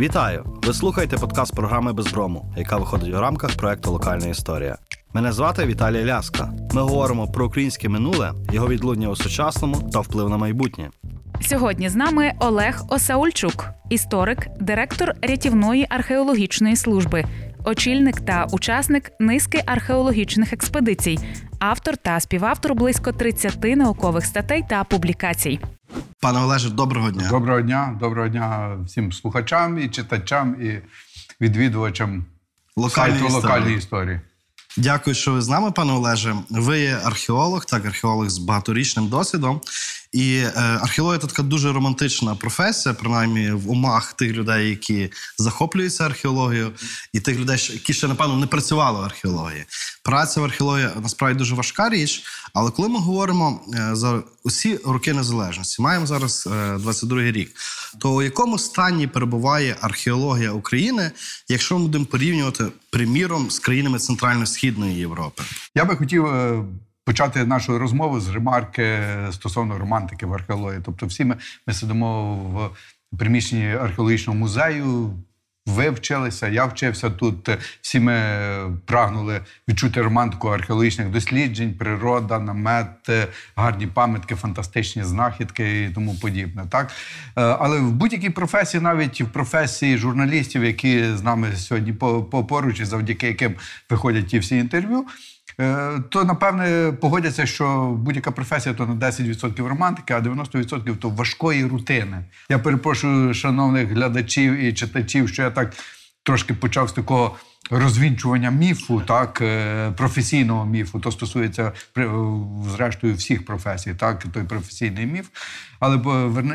Вітаю! Ви слухаєте подкаст програми Безброму, яка виходить у рамках проекту Локальна історія. Мене звати Віталій Ляска. Ми говоримо про українське минуле, його відлуння у сучасному та вплив на майбутнє. Сьогодні з нами Олег Осаульчук, історик, директор рятівної археологічної служби, очільник та учасник низки археологічних експедицій, автор та співавтор близько 30 наукових статей та публікацій. Пане Олеже, доброго дня. Доброго дня, доброго дня всім слухачам і читачам, і відвідувачам Локальної сайту історії. локальні історії. Дякую, що ви з нами, пане Олеже. Ви є археолог, так, археолог з багаторічним досвідом. І е, археологія це така дуже романтична професія, принаймні в умах тих людей, які захоплюються археологією, і тих людей, які ще, напевно, не працювали в археології. Праця в археології насправді дуже важка річ. Але коли ми говоримо е, за усі роки незалежності, маємо зараз е, 22-й рік, то у якому стані перебуває археологія України, якщо ми будемо порівнювати приміром з країнами Центрально-Східної Європи? Я би хотів е, почати нашу розмову з ремарки стосовно романтики в археології. Тобто, всі ми, ми сидимо в приміщенні археологічного музею. Ви вчилися, я вчився тут. е, Всі ми е, прагнули відчути романтику археологічних досліджень, природа, намет, е, гарні пам'ятки, фантастичні знахідки і тому подібне. Так? Е, Але в будь-якій професії, навіть в професії журналістів, які з нами сьогодні по- по- поруч, і завдяки яким виходять ті всі інтерв'ю, Е, то напевне погодяться, що будь-яка професія то на 10% романтики, а 90% то важкої рутини. Я перепрошую шановних глядачів і читачів, що я так трошки почав з такого розвінчування міфу, так е, професійного міфу. То стосується е, зрештою всіх професій, так той професійний міф. Але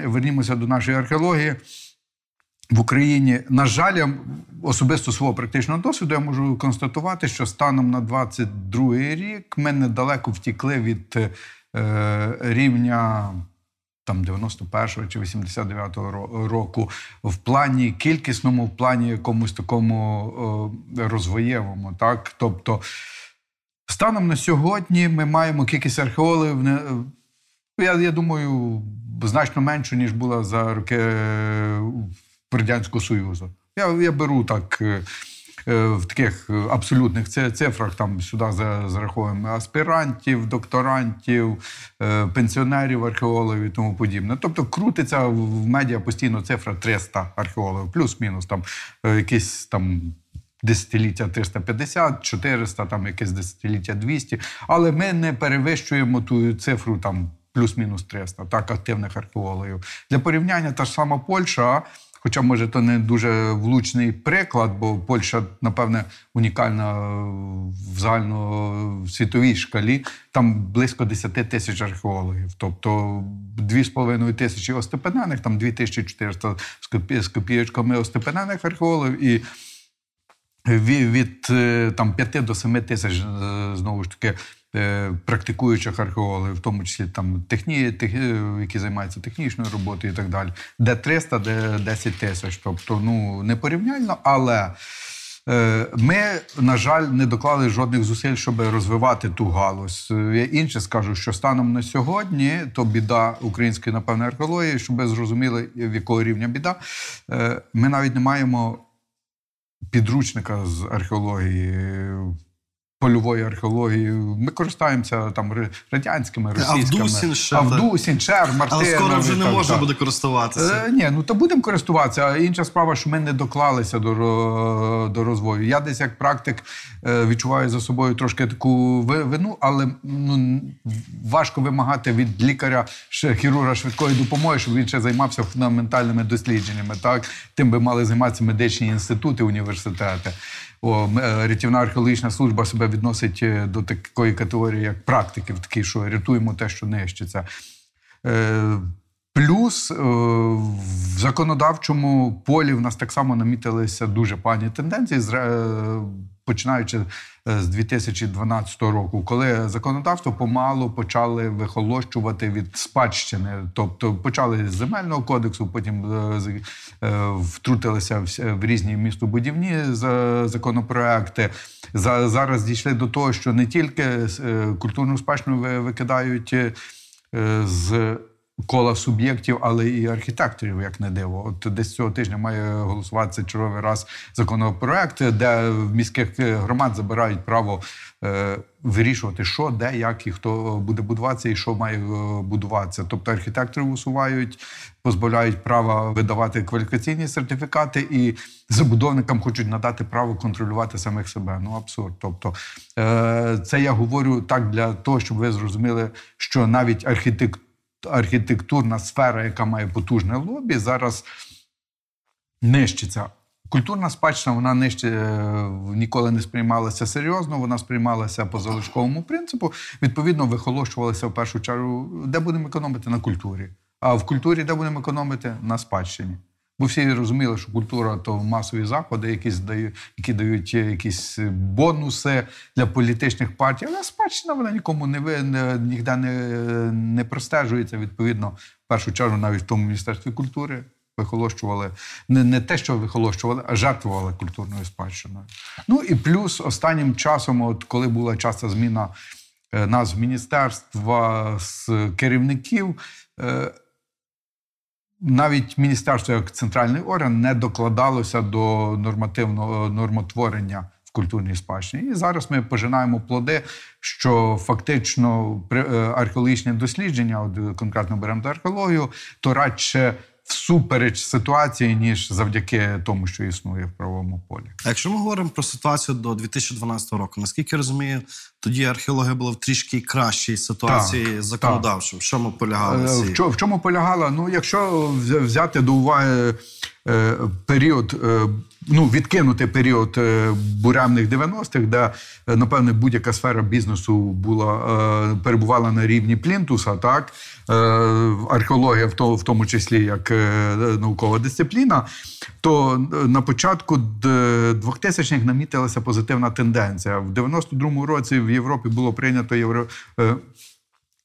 вернімося до нашої археології в Україні, на жаль, я особисто свого практичного досвіду я можу констатувати, що станом на 22 рік ми недалеко втікли від е, рівня там 91-го чи 89-го року в плані кількісному, в плані якомусь такому е, розвоєвому. Так? Тобто, станом на сьогодні ми маємо кількість археологів. не- Я, я думаю, значно меншу, ніж була за роки е, Радянського Союзу. Я, я беру так. е, е, В таких е, абсолютних цифрах там сюди за- зараховуємо аспірантів, докторантів, пенсіонерів, археологів і тому подібне. Тобто крутиться в медіа постійно цифра 300 археологів, плюс-мінус там якісь там десятиліття 350, 400, там якесь десятиліття 200. Але ми не перевищуємо ту цифру там плюс-мінус 300, так, активних археологів. Для порівняння та ж сама Польща. Хоча, може, то не дуже влучний приклад, бо Польща, напевне, унікальна в загальносвітовій шкалі. Там близько 10 тисяч археологів. Тобто 2,5 тисячі остепенених, там 2400 з копі- копійочками остепенених археологів. І від, е, там 5 до 7 тисяч е, знову ж таки практикуючих археологів, в тому числі там техні, тех, е, які займаються технічною роботою і так далі. Де 300, де 10 тисяч. Тобто, ну не порівняльно, але. е, Ми, на жаль, не доклали жодних зусиль, щоб розвивати ту галузь. Е, Я інше скажу, що станом на сьогодні то біда української, напевне, археології, щоб зрозуміли, в якого рівня біда. е, Ми навіть не маємо підручника з археології, польової археології. Ми користуємося там радянськими, російськими. Авдусін Чер, Мартинов. Але скоро вже не можна буде користуватися. Е, ні, ну то будемо користуватися. А інша справа, що ми не доклалися до, до розвою. Я десь як практик е, відчуваю за собою трошки таку ви- вину, але ну, важко вимагати від лікаря хірурга швидкої допомоги, щоб він ще займався фундаментальними дослідженнями. Так, тим би мали займатися медичні інститути, університети. О, е, рятівна археологічна служба себе відносить е, до такої категорії, як практики, в такій, що рятуємо те, що нищиться. Плюс е, в законодавчому полі в нас так само намітилися дуже погані тенденції, е, починаючи е, з 2012 року, коли законодавство помалу почали вихолощувати від спадщини. Тобто почали з земельного кодексу, потім втрутилися в, різні містобудівні законопроекти. За- Зараз дійшли до того, що не тільки культурну спадщину викидають. з кола суб'єктів, але і архітекторів, як не диво. От десь цього тижня має голосуватися черговий раз законопроект, де в міських громад забирають право е, вирішувати, що, де, як і хто буде будуватися, і що має е, будуватися. Тобто архітектори усувають, позбавляють права видавати кваліфікаційні сертифікати, і забудовникам хочуть надати право контролювати самих себе. Ну абсурд. Тобто е, це я говорю так для того, щоб ви зрозуміли, що навіть архітектура архітектурна сфера, яка має потужне лобі, зараз нищиться. Культурна спадщина вона нижче е, ніколи не сприймалася серйозно, вона сприймалася по залишковому принципу. Відповідно, вихолощувалася в першу чергу, де будемо економити на культурі. А в культурі де будемо економити на спадщині. Бо всі розуміли, що культура то масові заходи, які дають, які дають якісь бонуси для політичних партій. Але спадщина вона нікому не ви ніде не, не простежується. Відповідно, в першу чергу, навіть в тому міністерстві культури вихолощували не не те, що вихолощували, а жертвували культурною спадщиною. Ну і плюс останнім часом, от коли була часта зміна е, назв міністерства з керівників. Е, навіть міністерство як центральний орган не докладалося до нормативного нормотворення в культурній спадщині. І зараз ми пожинаємо плоди, що фактично е, археологічні дослідження, от конкретно беремо археологію, то радше всупереч ситуації, ніж завдяки тому, що існує в правовому полі. А якщо ми говоримо про ситуацію до 2012 року, наскільки я розумію, тоді археологія була в трішки кращій ситуації так, законодавчим. Так. Що ми полягали? Е, в, в чому полягала? Ну, якщо взяти до уваги е, період. Е, ну, відкинути період буремних 90-х, де напевне будь-яка сфера бізнесу була перебувала на рівні плінтуса, так археологія, в тому, числі як наукова дисципліна, то на початку 2000-х намітилася позитивна тенденція. В 92-му році в Європі було прийнято євро.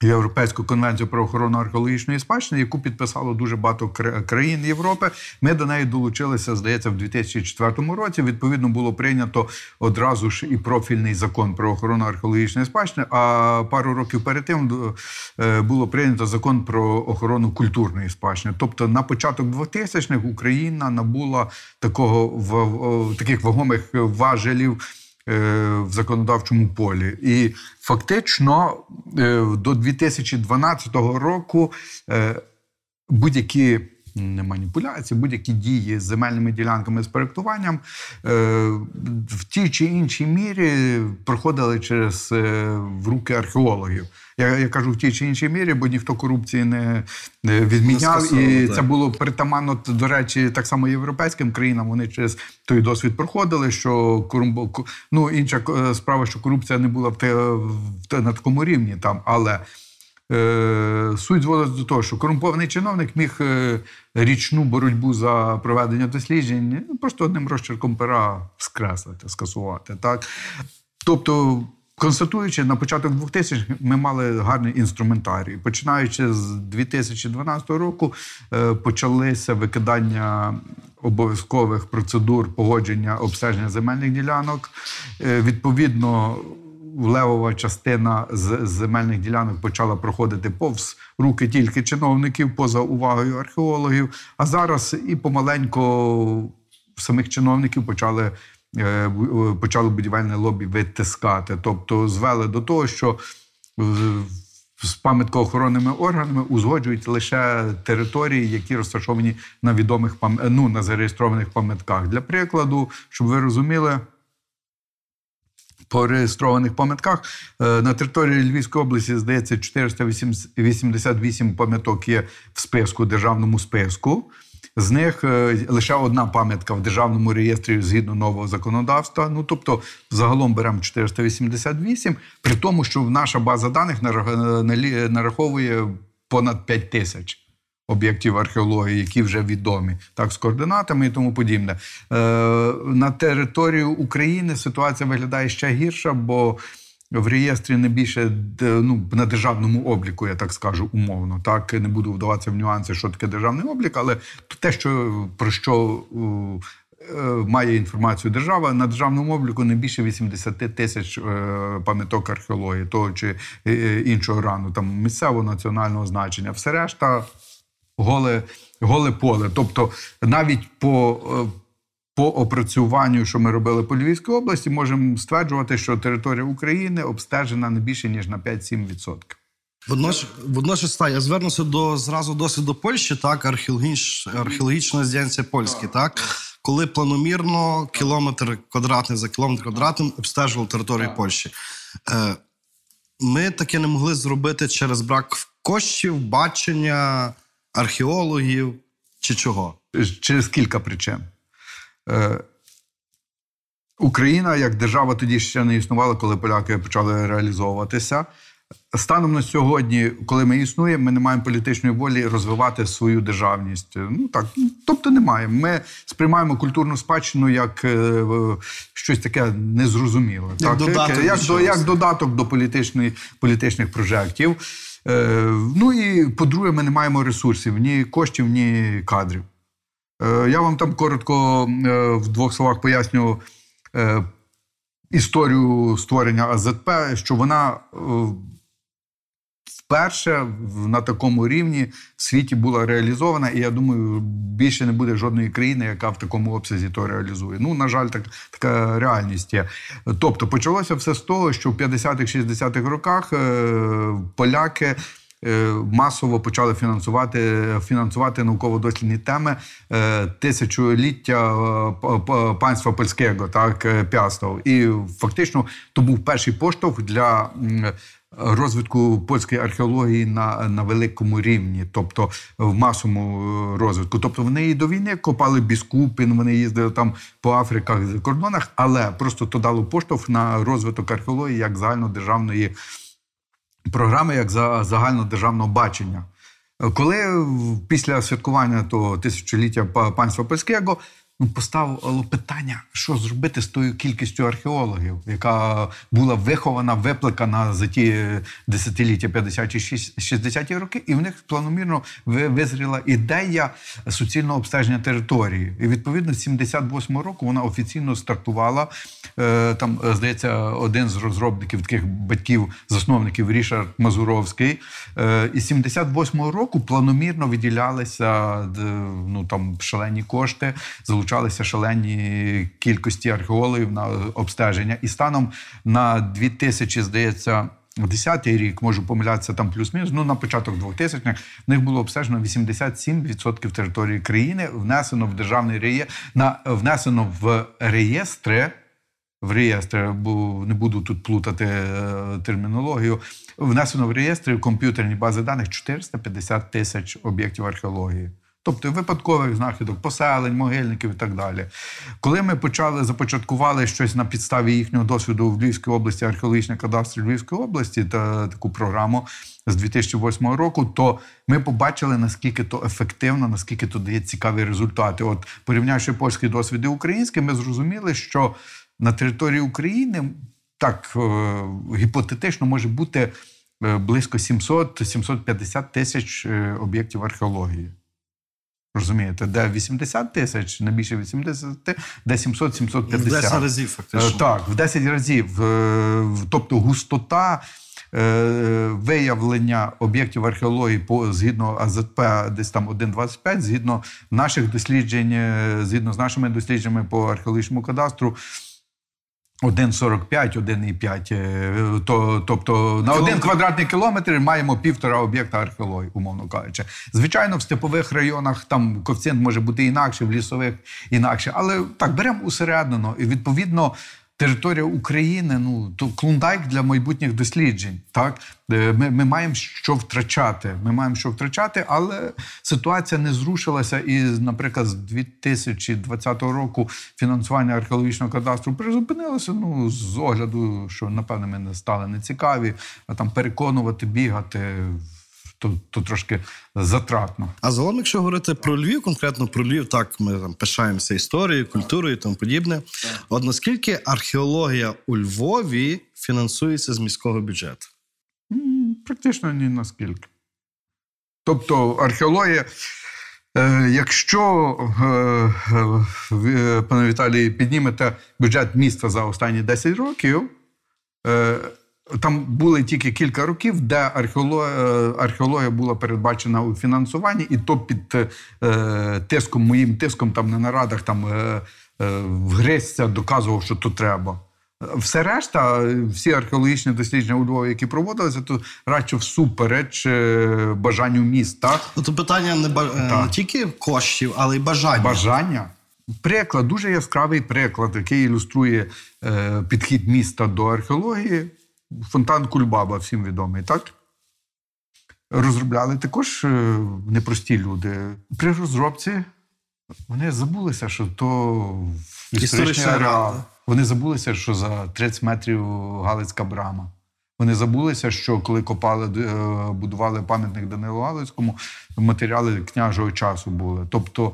Європейську конвенцію про охорону археологічної спадщини, яку підписало дуже багато країн Європи. Ми до неї долучилися, здається, в 2004 році. Відповідно, було прийнято одразу ж і профільний закон про охорону археологічної спадщини. А пару років перед тим е, було прийнято закон про охорону культурної спадщини. Тобто, на початок 2000-х Україна набула такого в таких вагомих важелів. Е, в законодавчому полі. І фактично е, до 2012 року е, будь-які маніпуляції, будь-які дії з земельними ділянками з проєктуванням в тій чи іншій мірі проходили через в руки археологів. Я я кажу в тій чи іншій мірі, бо ніхто корупції не, відміняв. Не і так. це було притаманно, до речі, так само європейським країнам. Вони через той досвід проходили. Що корумбо ну, інша е, справа, що корупція не була на такому рівні там, але. Е, суть зводиться до того, що корумпований чиновник міг е, річну боротьбу за проведення досліджень просто одним розчерком пера скреслити, скасувати. Так? Тобто Констатуючи на початок 2000-х, ми мали гарний інструментарій. Починаючи з 2012 року, е, почалися викидання обов'язкових процедур погодження обстеження земельних ділянок. Е, відповідно, левова частина земельних ділянок почала проходити повз руки тільки чиновників поза увагою археологів. А зараз і помаленько самих чиновників почали. Е, е, почали будівельне лобі витискати. Тобто звели до того, що з пам'яткоохоронними органами узгоджують лише території, які розташовані на відомих ну, на зареєстрованих пам'ятках. Для прикладу, щоб ви розуміли. По реєстрованих пам'ятках е, на території Львівської області здається 488 пам'яток є в списку державному списку. З них е, лише одна пам'ятка в державному реєстрі згідно нового законодавства. Ну тобто, загалом беремо 488, при тому, що наша база даних нараховує понад 5 тисяч. Об'єктів археології, які вже відомі, так з координатами і тому подібне. Е, На територію України ситуація виглядає ще гірша, бо в реєстрі не більше ну, на державному обліку, я так скажу, умовно. Так не буду вдаватися в нюанси, що таке державний облік, але те, що про що е, має інформацію держава на державному обліку не більше 80 тисяч е, пам'яток археології, того чи е, іншого рану, там місцевого національного значення. Все решта голе, голе поле. Тобто навіть по. По опрацюванню, що ми робили по Львівській області, можемо стверджувати, що територія України обстежена не більше ніж на 5-7%. Водночас, водночас та, я звернуся до зразу досвіду Польщі, так, археологіч, археологічна резиденція Польська, так, коли планомірно кілометр квадратний за кілометр квадратним обстежували територію Польщі. Е, ми таке не могли зробити через брак коштів, бачення археологів чи чого. через кілька причин. Е, Україна як держава тоді ще не існувала, коли поляки почали реалізовуватися. Станом на сьогодні, коли ми існуємо, ми не маємо політичної волі розвивати свою державність. Ну так, тобто немає. Ми сприймаємо культурну спадщину як е, щось таке незрозуміле. Як так, додаток як, до як, додаток до політичної, політичних прожектів. Е, ну і по-друге, ми не маємо ресурсів ні коштів, ні кадрів. Е, Я вам там коротко е, в двох словах поясню е, історію створення АЗП, що вона вперше на такому рівні в світі була реалізована, і я думаю, більше не буде жодної країни, яка в такому обсязі то реалізує. Ну, на жаль, так, така реальність є. Тобто почалося все з того, що в 50-х-60-х роках е, поляки. Е, Масово почали фінансувати фінансувати науково-дослідні теми е, тисячоліття е, панства польського, так е. І фактично то був перший поштовх для розвитку польської археології на, на великому рівні, тобто в масовому розвитку. Тобто вони і до війни копали біскупін, вони їздили там по Африках за кордонах, але просто то дало поштовх на розвиток археології як загальнодержавної програми, як за загальнодержавного бачення. Коли після святкування того тисячоліття па- панства польського поставило питання, що зробити з тою кількістю археологів, яка була вихована, випликана за ті десятиліття 50-ті, 60-ті роки, і в них планомірно визріла ідея суцільного обстеження території. І відповідно з 78-го року вона офіційно стартувала. Е, Там, е, здається, один з розробників таких батьків, засновників Рішард Мазуровський. Е, І з 78-го року планомірно виділялися ну, там, шалені кошти, залучалися шалені кількості археологів на обстеження. І станом на 2000, здається, 10 рік, можу помилятися там плюс-мінус. Ну на початок 2000-х в них було обстежено 87% території країни, внесено в державний реєстр, на внесено в реєстри. В реєстри, бо не буду тут плутати е, термінологію. Внесено в реєстри комп'ютерні бази даних 450 тисяч об'єктів археології. Тобто випадкових знахідок, поселень, могильників і так далі. Коли ми почали започаткували щось на підставі їхнього досвіду в Львівській області, археологічний кадастр Львівської області та таку програму з 2008 року, то ми побачили, наскільки то ефективно, наскільки то дає цікаві результати. От порівнявши польський досвід і ми зрозуміли, що на території України так е, гіпотетично може бути е, близько 700-750 тисяч е, об'єктів археології. Розумієте, де 80 тисяч, не більше 80, де 700-750. В 10 разів, фактично. Е, Так, в 10 разів. Е, Тобто густота е, виявлення об'єктів археології по згідно АЗП десь там 1,25, згідно наших досліджень, згідно з нашими дослідженнями по археологічному кадастру. 1,45, 1,5. е, То, тобто на один квадратний кілометр маємо півтора об'єкта археології, умовно кажучи. Звичайно, в степових районах там коефіцієнт може бути інакше, в лісових інакше. Але так, беремо усередину. І відповідно територія України, ну то клондайк для майбутніх досліджень. Так Е, ми, ми маємо що втрачати. Ми маємо що втрачати, але ситуація не зрушилася. І, наприклад, з 2020 року фінансування археологічного кадастру призупинилося. Ну з огляду, що напевно ми не стали нецікаві, а там переконувати, бігати. То, то трошки затратно. А загалом, якщо говорити про Львів, конкретно про Львів, так ми там пишаємося історією, культурою і тому подібне. От наскільки археологія у Львові фінансується з міського бюджету? Практично ні наскільки. Тобто археологія Е, Якщо е, е, ви, пане Віталій, піднімете бюджет міста за останні 10 років, там були тільки кілька років, де археологія, археологія була передбачена у фінансуванні, і то під е, тиском, моїм тиском там на нарадах там е, е, вгризся, доказував, що то треба. Все решта, всі археологічні дослідження у Львові, які проводилися, то радше всупереч е, бажанню міста. Тобто питання не, ба- е, не тільки коштів, але й бажання. Бажання. Приклад, дуже яскравий приклад, який ілюструє е, підхід міста до археології. Фонтан Кульбаба, всім відомий, так? Розробляли також е, непрості люди. При розробці вони забулися, що то історичний ареал. Вони забулися, що за 30 метрів Галицька брама. Вони забулися, що коли копали, е, будували пам'ятник Данилу Галицькому, матеріали княжого часу були. Тобто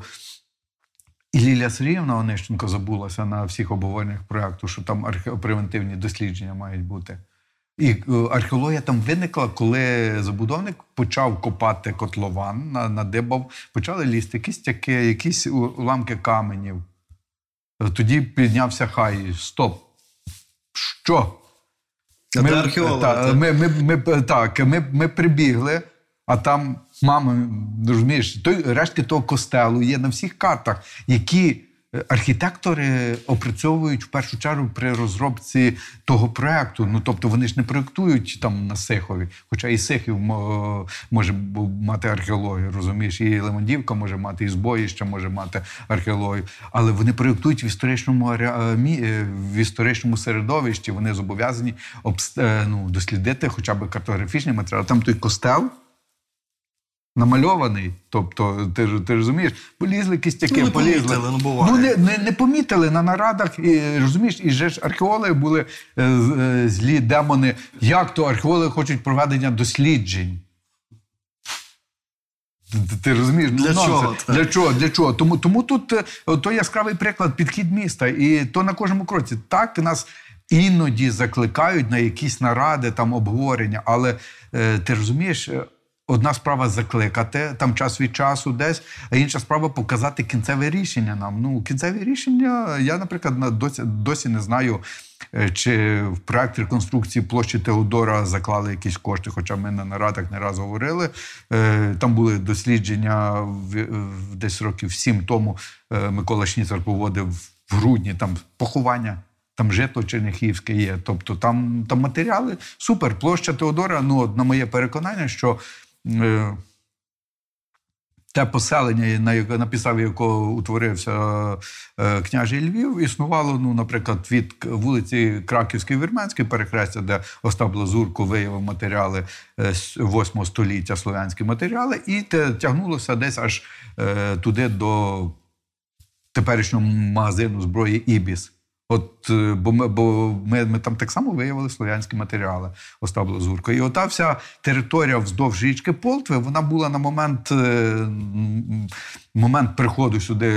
і Лілія Сергіївна Онищенко забулася на всіх обговореннях проєкту, що там архе- превентивні дослідження мають бути. І е, археологія там виникла, коли забудовник почав копати котлован, на- надибав, почали лізти кістяки, якісь уламки каменів. Е, Тоді піднявся хай. Стоп. Що? А де археологи? та, ми, ми, ми, так, ми, ми прибігли, а там мама, розумієш, той рештки того костелу є на всіх картах, які архітектори опрацьовують в першу чергу при розробці того проекту. Ну тобто вони ж не проєктують там на Сихові, хоча і Сихів може мати археологію, розумієш, і Лемондівка може мати, і Збоїще може мати археологію. Але вони проєктують в історичному е, в історичному середовищі. Вони зобов'язані обс- е, ну, дослідити хоча б картографічний матеріал. Там той костел. Намальований, тобто ти, ж- ти розумієш, полізли кістяки, Ну, полізли. помітили, ну, буває. Ну, не, не, не помітили на нарадах, і, розумієш, і же ж археологи були е, е, злі демони. Як то археологи хочуть проведення досліджень? Ти, розумієш? Ну, Для нонсенс. чого це? Для чого? Для чого? Тому, тому тут е, то яскравий приклад, підхід міста. І то на кожному кроці. Так нас іноді закликають на якісь наради, там обговорення. Але е, ти розумієш, е, одна справа закликати там час від часу десь, а інша справа показати кінцеве рішення нам. Ну, кінцеве рішення, я, наприклад, на- досі, досі не знаю. е, Чи в проект реконструкції площі Теодора заклали якісь кошти, хоча ми на нарадах не раз говорили. Е, Там були дослідження десь років сім тому. е, Микола Шніцер поводив в грудні там поховання. Там житло черняхівське є. Тобто там, там матеріали супер. Площа Теодора, ну, на моє переконання, що те поселення, на, яке- на підставі якого утворився е, княжий Львів, існувало, ну, наприклад, від вулиці Краківської Вірменської перехрестя, де Остап Лазурко виявив матеріали е, з 8 століття, слов'янські матеріали, і тягнулося десь аж е, туди до теперішнього магазину зброї Ібіс. От, е, бо ми, бо ми, ми там так само виявили слов'янські матеріали Остап Лазурко. І ота вся територія вздовж річки Полтви, вона була на момент, е, момент приходу сюди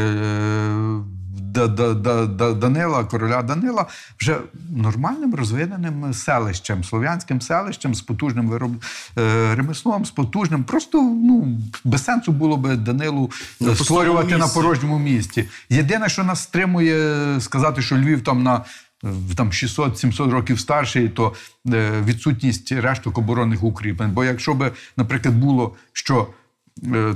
Да- Да- Да- Да- Данила, короля Данила, вже нормальним розвиненим селищем, слов'янським селищем з потужним вироб... е, ремеслом, з потужним. Просто ну, без сенсу було би Данилу На е, створювати на порожньому місці. Єдине, що нас стримує сказати, що Львів там на там 600-700 років старший, то е, відсутність решток оборонних укріплень. Бо якщо би, наприклад, було, що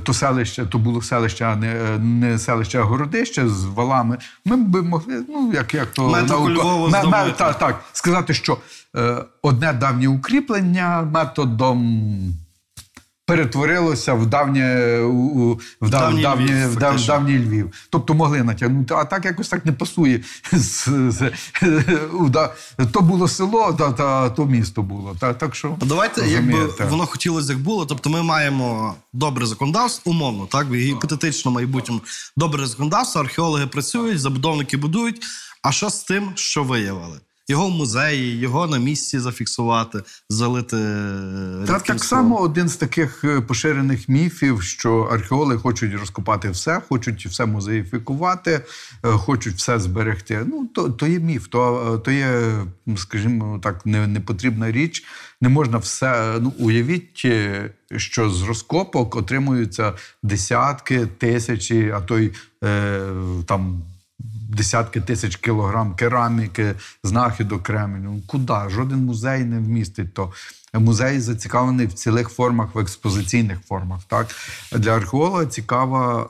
то селище, то було селище, а не, е, не селище, а городище з валами, ми б могли, ну як, як то наука- Ме- ме- так, так, сказати, що е, одне давнє укріплення методом перетворилося в давнє в, дав, Давній давнє, Львів, в дав, фактично. давній Львів. Тобто могли натягнути, а так якось так не пасує. То було село, та, та, то місто було. Та, так що, Давайте, якби воно хотілося, як було. Тобто, ми маємо добре законодавство, умовно, так в гіпотетично майбутньому добре законодавство. Археологи працюють, забудовники будують. А що з тим, що виявили? Його в музеї, його на місці зафіксувати, залити. е, Та так само один з таких е, поширених міфів, що археологи хочуть розкопати все, хочуть все музеїфікувати, е, хочуть все зберегти. Ну то, то є міф, то, то є, скажімо так, не, непотрібна річ. Не можна все. Ну уявіть, що з розкопок отримуються десятки, тисячі, а то й е, там. Десятки тисяч кілограм кераміки, знахідок кременю. Куди? Жоден музей не вмістить то. Музей зацікавлений в цілих формах, в експозиційних формах. Так? Для археолога цікава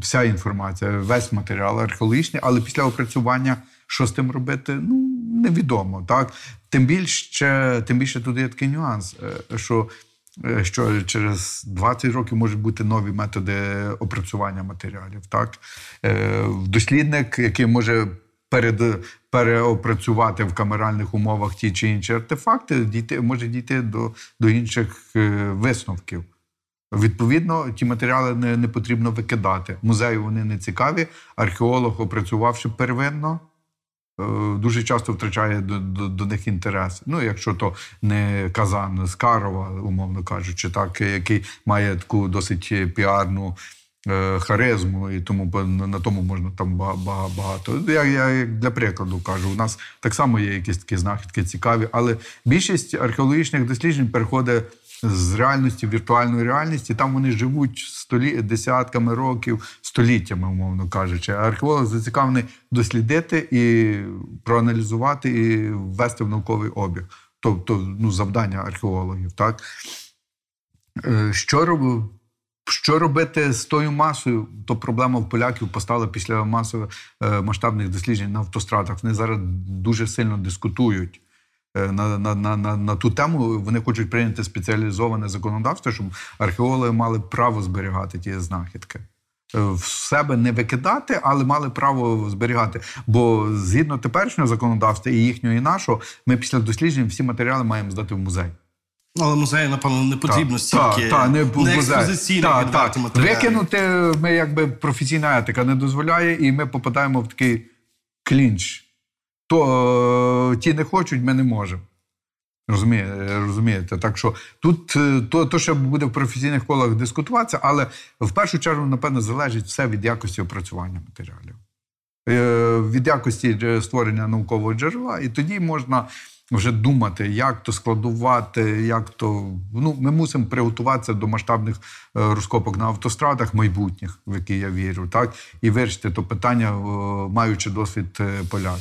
вся інформація, весь матеріал археологічний, але після опрацювання що з тим робити, ну невідомо. Так? Тим більше, тим більше тут є такий нюанс, е, що що через 20 років можуть бути нові методи опрацювання матеріалів. Так? Е, Дослідник, який може перед, переопрацювати в камеральних умовах ті чи інші артефакти, дійти, може дійти до, до інших е, висновків. Відповідно, ті матеріали не, не потрібно викидати. Музею вони не цікаві. Археолог, опрацювавши первинно, е, дуже часто втрачає до, до, до них інтерес. Ну, якщо то не Казан з Карова, умовно кажучи, так, який має таку досить піарну е, харизму, і тому на тому можна там ба- ба- багато. Я, я як для прикладу кажу, у нас так само є якісь такі знахідки цікаві, але більшість археологічних досліджень переходить з реальності в віртуальну реальність, і там вони живуть столі... десятками років, століттями, умовно кажучи. Археолог зацікавлений дослідити і проаналізувати, і ввести в науковий обіг. Тобто ну, завдання археологів. Так? Е, Що робив? Що робити з тою масою? То проблема в поляків постала після масових е, масштабних досліджень на автострадах. Вони зараз дуже сильно дискутують на, на, на, на, на ту тему. Вони хочуть прийняти спеціалізоване законодавство, щоб археологи мали право зберігати ті знахідки. Е, В себе не викидати, але мали право зберігати. Бо згідно теперішнього законодавства і їхнього, і нашого, ми після досліджень всі матеріали маємо здати в музей. Але музею, напевно, не потрібно стільки так, не, не експозиційних Так, відверто матеріалів. Викинути ми якби професійна етика не дозволяє, і ми попадаємо в такий клінч. То е, ті не хочуть, ми не можемо. Розумієте, розумієте? Так що тут е, то, то ще буде в професійних колах дискутуватися, але в першу чергу, напевно, залежить все від якості опрацювання матеріалів, Е, від якості е, створення наукового джерела, і тоді можна вже думати, як то складувати, як то. Ну, ми мусимо приготуватися до масштабних е, розкопок на автострадах майбутніх, в які я вірю, так, і вирішити то питання, е, маючи досвід е, поляк.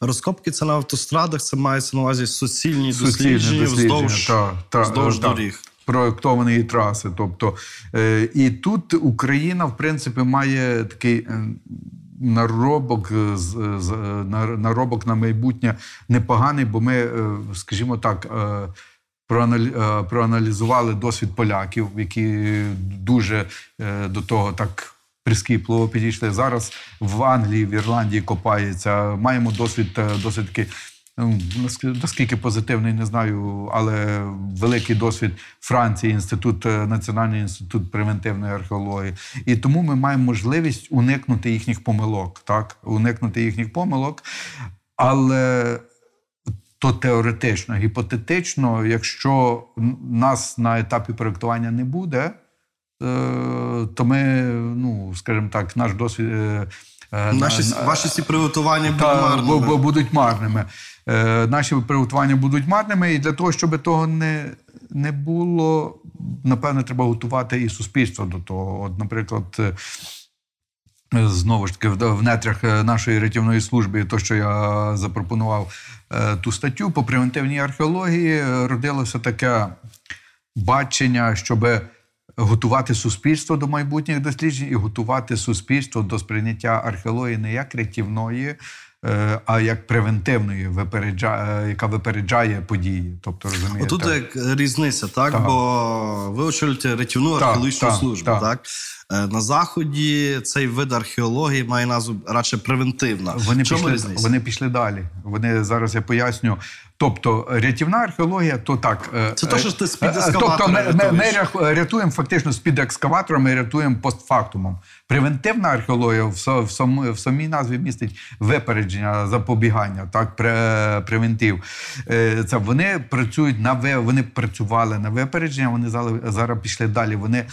Розкопки це на автострадах, це мається на увазі суцільні, Суцільне дослідження, вздовж, та, та, вздовж та, доріг. Проєктованої траси. Тобто, е, і тут Україна, в принципі, має такий. е, Наробок з, наробок на майбутнє непоганий, бо ми, е, скажімо так, е, проаналі- проаналізували досвід поляків, які дуже до того так прискіпливо підійшли. Зараз в Англії, в Ірландії копається. Маємо досвід е, досить такий. ну, Наскільки позитивний, не знаю, але великий досвід Франції, інститут, е, Національний інститут превентивної археології. І тому ми маємо можливість уникнути їхніх помилок, так? Уникнути їхніх помилок. Але то теоретично, гіпотетично, якщо нас на етапі проєктування не буде, то ми, ну, скажімо так, наш досвід. е, е, Наші, на- ваші ці приготування будуть марними. будуть марними. Е, наші приготування будуть марними, і для того, щоб того не, не було, напевно, треба готувати і суспільство до того. От, наприклад, е, знову ж таки, в, нетрях е, нашої рятівної служби, то, що я запропонував е, ту статтю по превентивній археології, е, родилося таке бачення, щоб готувати суспільство до майбутніх досліджень і готувати суспільство до сприйняття археології не як рятівної, е, а як превентивної, випереджа- е, яка випереджає події. Тобто, розумієте? Отут як різниця, так? Так. Бо ви очолюєте рятівну Так, археологічну так, службу, так. так? Е, На заході цей вид археології має назву радше превентивна. Вони чому пішли, різниця? вони пішли далі. Вони зараз я поясню. Тобто, рятівна археологія, то так. е, Це то, що ти з-під е, Тобто, ми, ми, ми рятуємо фактично з-під екскаватора, ми рятуємо постфактумом. Превентивна археологія в, в, сам- в самій назві містить випередження. запобігання, так, пре, превентив. Е, Це вони працюють на ви- вони працювали на випередження. Вони зали- зараз пішли далі. Вони е,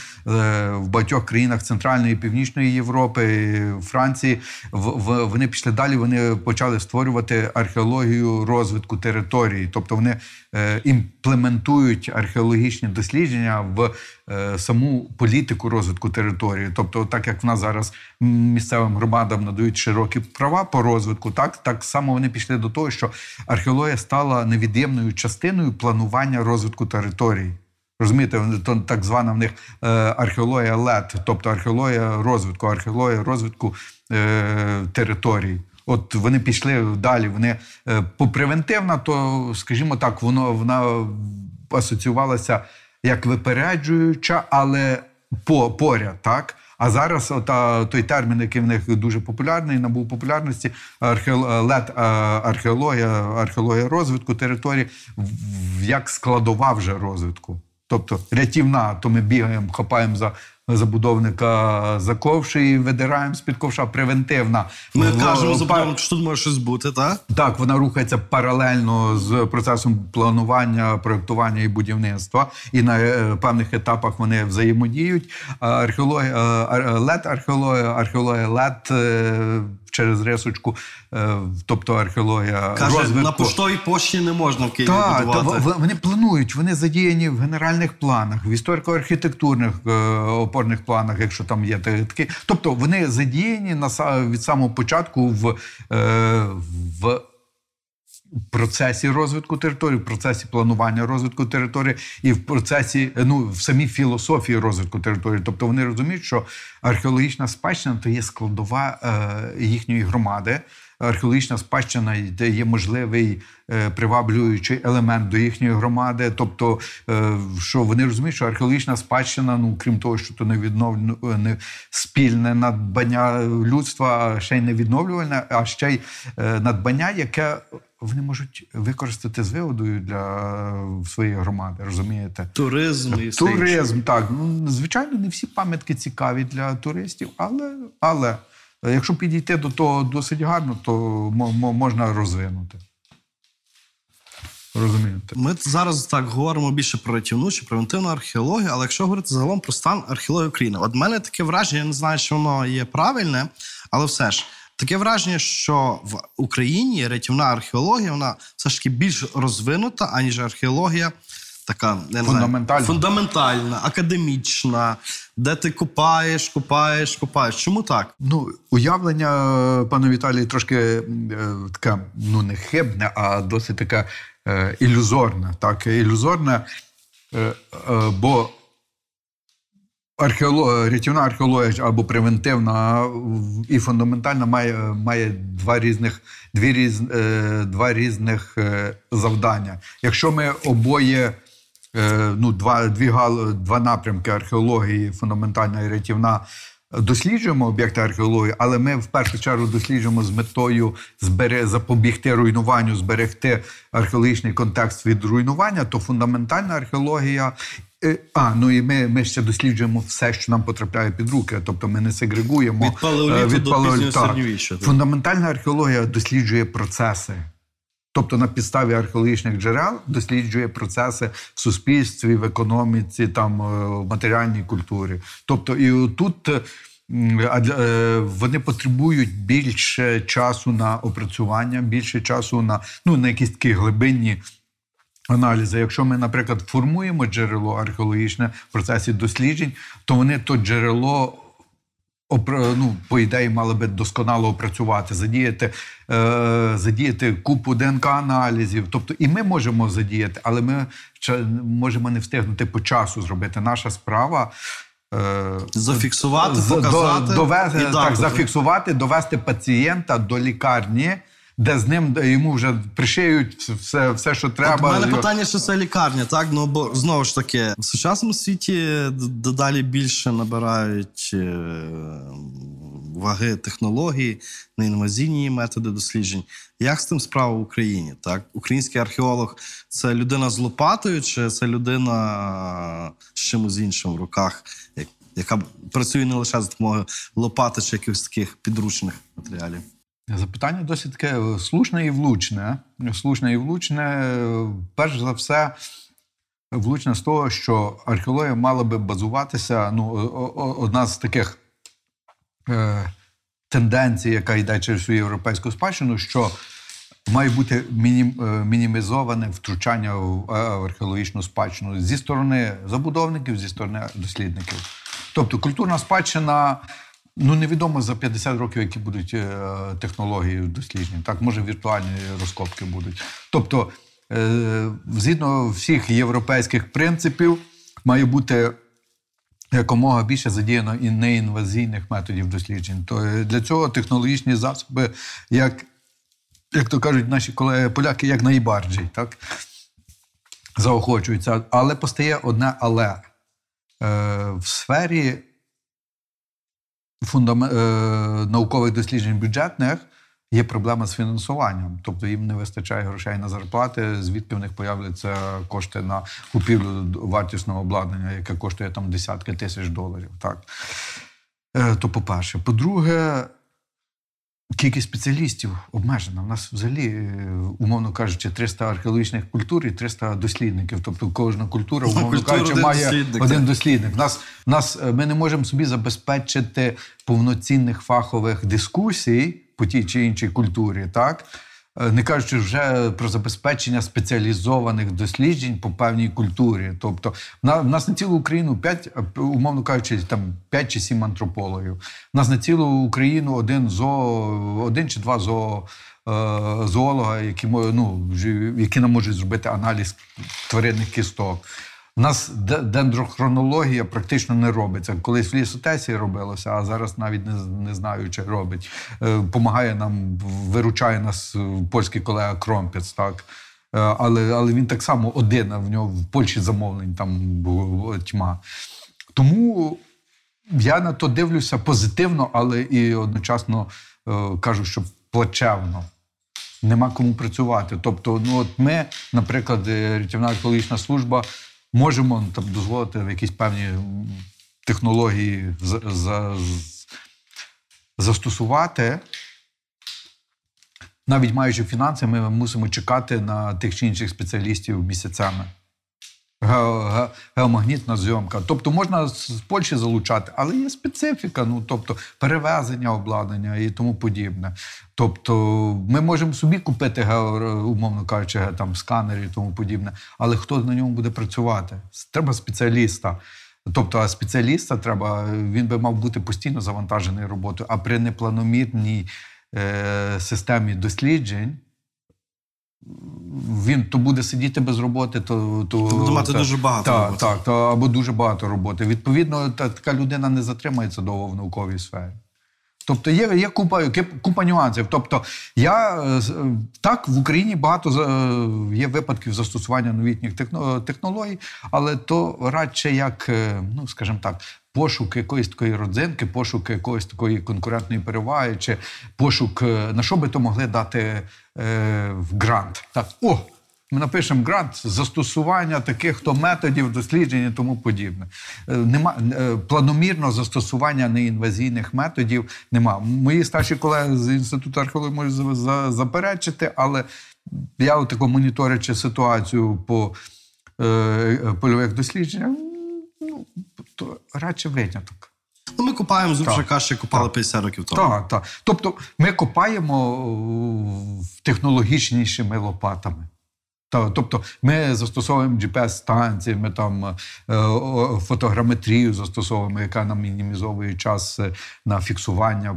в багатьох країнах Центральної і Північної Європи, Франції. в- Вони пішли далі. Вони почали створювати археологію розвитку території, тобто вони е, імплементують археологічні дослідження в е, саму політику розвитку території. Тобто, так як в нас зараз місцевим громадам надають широкі права по розвитку, так, так само вони пішли до того, що археологія стала невід'ємною частиною планування розвитку території. Розумієте, то так звана в них е, археологія лед, тобто археологія розвитку, археологія розвитку е, територій. От вони пішли далі. Вони е, попревентивна, то скажімо так, воно вона асоціювалася як випереджуюча, але по, поряд, так. А зараз ота, той термін, який в них дуже популярний, набув популярності, археол- лед, е, археологія, археологія розвитку території, як складова вже розвитку. Тобто рятівна, то ми бігаємо, хапаємо за забудовника за ковші і видираємо з-під ковша. Превентивна. Ми В- кажемо забудовнику, що тут може щось бути, так? так, вона рухається паралельно з процесом планування, проєктування і будівництва, і на е, певних етапах вони взаємодіють. Археологія, е, лед археологія, археологія лед е, через рисочку, е, тобто археологія Каже, розвитку. на поштовій пошті не можна в Києві та, будувати. в- вони планують, вони задіяні в генеральних планах, в історико-архітектурних е, опорних планах, якщо там є та- такі. Тобто вони задіяні на від самого початку в, е, в процесі розвитку території, в процесі планування розвитку території і в процесі, ну, в самій філософії розвитку території. Тобто вони розуміють, що археологічна спадщина то є складова е, їхньої громади. Археологічна спадщина де є можливий е, приваблюючий елемент до їхньої громади. Тобто, е, що вони розуміють, що археологічна спадщина, ну крім того, що то не відновлено спільне надбання людства, ще й не відновлювальне, а ще й е, надбання, яке вони можуть використати з вигодою для своєї громади. Розумієте? Туризм і. Туризм, так. Ну, звичайно, не всі пам'ятки цікаві для туристів, але, але е, якщо підійти до того досить гарно, то мо- мо- можна розвинути. Розумієте? Ми зараз так говоримо більше про рятівну чи превентивну археологію, але якщо говорити загалом про стан археології України, от мене таке враження, я не знаю, чи воно є правильне, але все ж таке враження, що в Україні рятівна археологія вона все ж таки більш розвинута, аніж археологія. Така не знаю, Фундаментальна. фундаментальна, академічна, де ти купаєш, купаєш, купаєш. Чому так? Ну, уявлення е, пана Віталії трошки е, таке, ну не хибне, а досить таке е, ілюзорне. Так, ілюзорне, е, е, бо археолог, рятівна археологія або превентивна і фундаментальна має, має два різних, дві різ, е, два різних е, завдання. Якщо ми обоє е, ну, два, дві гал, два напрямки археології, фундаментальна і рятівна. Досліджуємо об'єкти археології, але ми в першу чергу досліджуємо з метою збере, запобігти руйнуванню, зберегти археологічний контекст від руйнування, то фундаментальна археологія. Е, А, ну і ми, ми ще досліджуємо все, що нам потрапляє під руки. Тобто ми не сегрегуємо Від палеоліту е, до палеоліту. пізнього середньовіччя, так. Фундаментальна археологія досліджує процеси. Тобто на підставі археологічних джерел досліджує процеси в суспільстві, в економіці, там е, в матеріальній культурі. Тобто, і тут вони потребують більше часу на опрацювання, більше часу на ну на якісь такі глибинні. Аналізи, якщо ми, наприклад, формуємо джерело археологічне в процесі досліджень, то вони то джерело ну, по ідеї мали би досконало опрацювати, задіяти, е, задіяти купу ДНК-аналізів. Тобто і ми можемо задіяти, але ми можемо не встигнути по часу зробити. Наша справа. е, Зафіксувати, показати довести, і так, зафіксувати, довести пацієнта до лікарні, де з ним де йому вже пришиють все, все що треба. У мене питання, що це лікарня, так? Ну бо знову ж таки, в сучасному світі дедалі більше набирають е, ваги технології, неінвазійні методи досліджень. Як з тим справа в Україні? Так? Український археолог це людина з лопатою, чи це людина з чимось іншим в руках, як- яка працює не лише за допомогою лопати чи якихось таких підручних матеріалів? Запитання досить таке е, слушне і влучне. Слушне і влучне, е, перш за все, влучне з того, що археологія мала би базуватися. Ну, одна з таких е, тенденцій, яка йде через всю європейську спадщину, що має бути е, мінімізоване втручання в археологічну спадщину зі сторони забудовників, зі сторони дослідників. Тобто культурна спадщина. Ну, невідомо за 50 років, які будуть е, технології досліджень. Так, може, віртуальні розкопки будуть. Тобто, е, згідно всіх європейських принципів, має бути якомога більше задіяно і неінвазійних методів досліджень. То е, для цього технологічні засоби, як, як то кажуть наші колеги поляки, як найбарджі, так? заохочуються. Але постає одне але. В сфері фундам... е, наукових досліджень бюджетних є проблема з фінансуванням. Тобто їм не вистачає грошей на зарплати, звідки в них появляться кошти на купівлю вартісного обладнання, яке коштує там десятки тисяч доларів. Так. Е, то по-перше. По-друге, кількість спеціалістів обмежена. У нас взагалі, е, умовно кажучи, 300 археологічних культур і 300 дослідників. Тобто кожна культура, умовно Культура кажучи, один має дослідник, один так. дослідник. Нас, нас, е, ми не можемо собі забезпечити повноцінних фахових дискусій по тій чи іншій культурі, так? Е, Не кажучи вже про забезпечення спеціалізованих досліджень по певній культурі. Тобто, в на- в нас на цілу Україну 5, умовно кажучи, там 5 чи 7 антропологів. У нас на цілу Україну один зоо, один чи два зоо. е, Зоолога, які, ну, які нам можуть зробити аналіз тваринних кісток. У нас дендрохронологія практично не робиться. Колись в лісотесі робилося, а зараз навіть не, не знаю, чи робить. Е, Помагає нам, виручає нас е, польський колега Кромпець, так. Е, Але, але він так само один, а в нього в Польщі замовлень там тьма. Тому я на то дивлюся позитивно, але і одночасно кажу, що плачевно. Нема кому працювати. Тобто, ну от ми, наприклад, рятівна екологічна служба, можемо там дозволити в якісь певні технології за, за, застосувати. Навіть маючи фінанси, ми мусимо чекати на тих чи інших спеціалістів місяцями. Ге- ге- Геомагнітна зйомка. Тобто можна з Польщі залучати, але є специфіка, ну тобто перевезення обладнання і тому подібне. Тобто ми можемо собі купити умовно кажучи, там сканери і тому подібне, але хто на ньому буде працювати? Треба спеціаліста. Тобто, а спеціаліста треба, він би мав бути постійно завантажений роботою, а при непланомірній е, системі досліджень він то буде сидіти без роботи, то, то Буде мати та- дуже багато так, роботи. Так, то, або дуже багато роботи. Відповідно, та, така людина не затримається довго в науковій сфері. Тобто є, є купа, купа нюансів. Тобто, я е, е, так в Україні багато е, є випадків застосування новітніх технологій, але то радше як, ну скажімо так, пошук якоїсь такої родзинки, пошук якоїсь такої конкурентної переваги, чи пошук, на що би то могли дати в грант. Так, о, ми напишемо грант застосування таких то методів досліджень тому подібне. Е, Нема е, планомірно застосування неінвазійних методів. Нема. Мої старші колеги з інституту археології можуть за- за- заперечити, але я отако моніторячи ситуацію по е, е, польових дослідженнях, ну то радше виняток. Ну, ми купаємо зуб Так. ще купали Так. 50 років тому. Так, так. Тобто ми копаємо технологічнішими лопатами. Та, Тобто ми застосовуємо GPS-станції, ми там е, фотограметрію застосовуємо, яка нам мінімізовує час е, на фіксування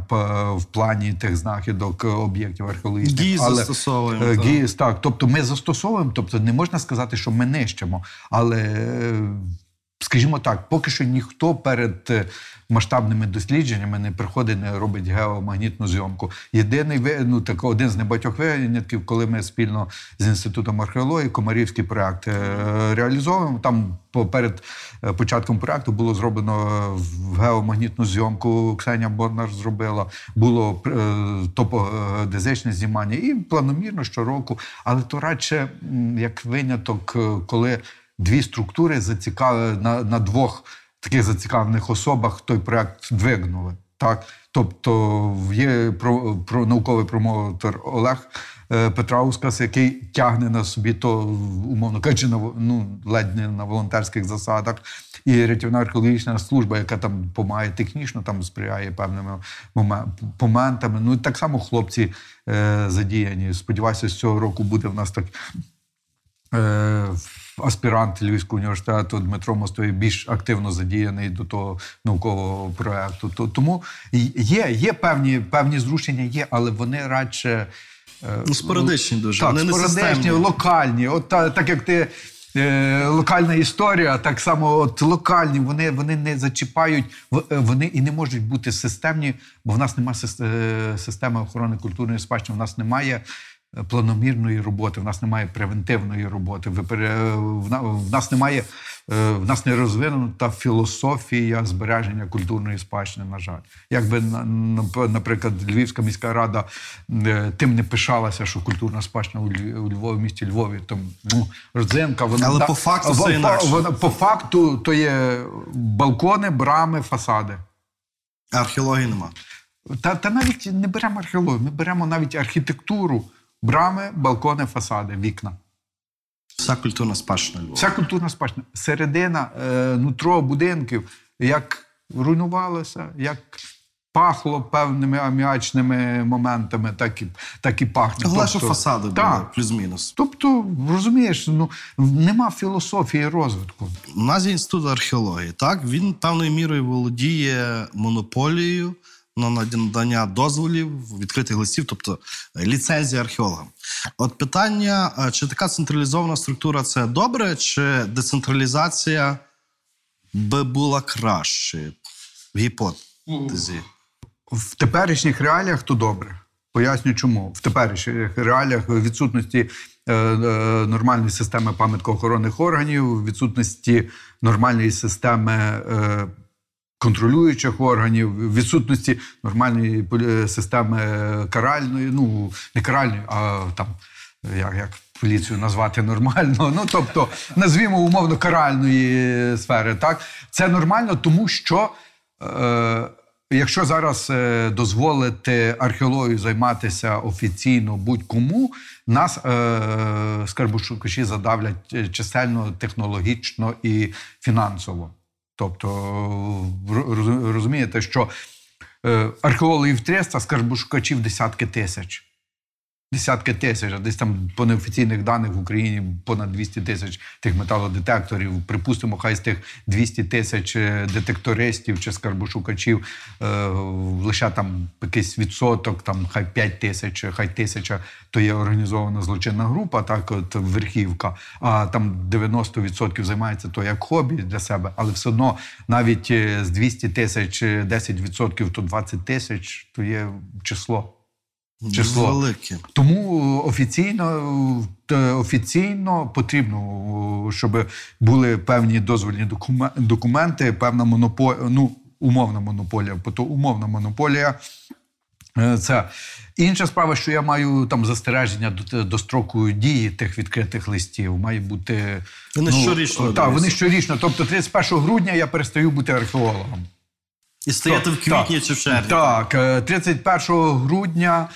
в плані тих знахідок е, об'єктів археологічних. ГІС Але, застосовуємо, е, так. Так. Тобто ми застосовуємо, тобто не можна сказати, що ми нищимо, але. Скажімо так, поки що ніхто перед е, масштабними дослідженнями не приходить, не робить геомагнітну зйомку. Єдиний ну, так, один з небагатьох винятків, коли ми спільно з інститутом археології Комарівський проект е, реалізовуємо. Там перед е, початком проекту було зроблено геомагнітну зйомку. Ксенія Борнар зробила, було е, топогеодезичне знімання і планомірно щороку. Але то радше як виняток, коли дві структури зацікавили на, на двох таких зацікавлених особах той проект двигнули. Так, тобто є про, про науковий промоутер Олег е, Петраускас, який тягне на собі то, умовно кажучи, на, ну, ледь не на волонтерських засадах. І рятівна археологічна служба, яка там допомагає технічно, там сприяє певними моментами. Ну і так само хлопці е, задіяні. Сподіваюся, з цього року буде в нас так е, аспірант Львівського університету Дмитро Мостовий більш активно задіяний до того наукового проекту. То- Тому є, є певні, певні зрушення, є, але вони радше. е, Ну, спорадичні дуже. Так, Вони спорадичні, системні. локальні. От та, так як ти. е, Локальна історія, так само от локальні, вони, вони не зачіпають, е, вони і не можуть бути системні, бо в нас немає системи охорони культурної спадщини, в нас немає планомірної роботи, в нас немає превентивної роботи, в нас немає, е, в нас не розвинута філософія збереження культурної спадщини, на жаль. Якби, на- на- наприклад, Львівська міська рада е, тим не пишалася, що культурна спадщина у Львові, в місті Львові, там ну, родзинка, вона Але да- по факту в- все інакше. вона- по факту то є балкони, брами, фасади. Археології нема. Та, та навіть не беремо археологію, ми беремо навіть архітектуру, брами, балкони, фасади, вікна. Вся культурна спадщина Львова. Вся культурна спадщина. Середина, е, нутро будинків, як руйнувалося, як пахло певними аміачними моментами, так і, так і пахне. Головне, що фасади були, плюс-мінус. Тобто, розумієш, ну, нема філософії розвитку. У нас є інститут археології. Так, він певною мірою володіє монополією на надання дозволів, відкритих листів, тобто е, ліцензія археологам. От питання: е, чи така централізована структура це добре, чи децентралізація би була краще в гіпотезі? В теперішніх реаліях то добре. Поясню, чому в теперішніх реаліях відсутності е, нормальної системи пам'яткоохоронних органів, відсутності нормальної системи контролюючих органів, відсутності нормальної полі- системи каральної, ну не каральної, а там як, як поліцію назвати нормально. Ну тобто, назвімо умовно каральної сфери. Так, це нормально, тому що. Е, Якщо зараз е, дозволити археологію займатися офіційно будь-кому, нас е, скарбошукачі задавлять е, чисельно, технологічно і фінансово. Тобто, ро- розумієте, що е, археологів 300, скарбошукачів десятки тисяч. Десятки тисяч, а десь там по неофіційних даних в Україні понад 200 тисяч тих металодетекторів. Припустимо, хай з тих 200 тисяч е, детектористів чи скарбошукачів е, лише там якийсь відсоток, там хай 5 тисяч, хай тисяча, то є організована злочинна група, так от верхівка. А там 90% займається то як хобі для себе, але все одно навіть е, з 200 тисяч е, 10% то 20 тисяч, то є число. Число. Велике. Тому офіційно, е, офіційно потрібно, щоб були певні дозвольні документи, певна монополія, ну, умовна монополія, бо то умовна монополія. Е, Це інша справа, що я маю там застереження до, до строку дії тих відкритих листів. Має бути Вони щорічно Так, вони щорічно. Тобто, 31 грудня я перестаю бути археологом. І стояти в квітні чи в червні. Так, е, 31 грудня е,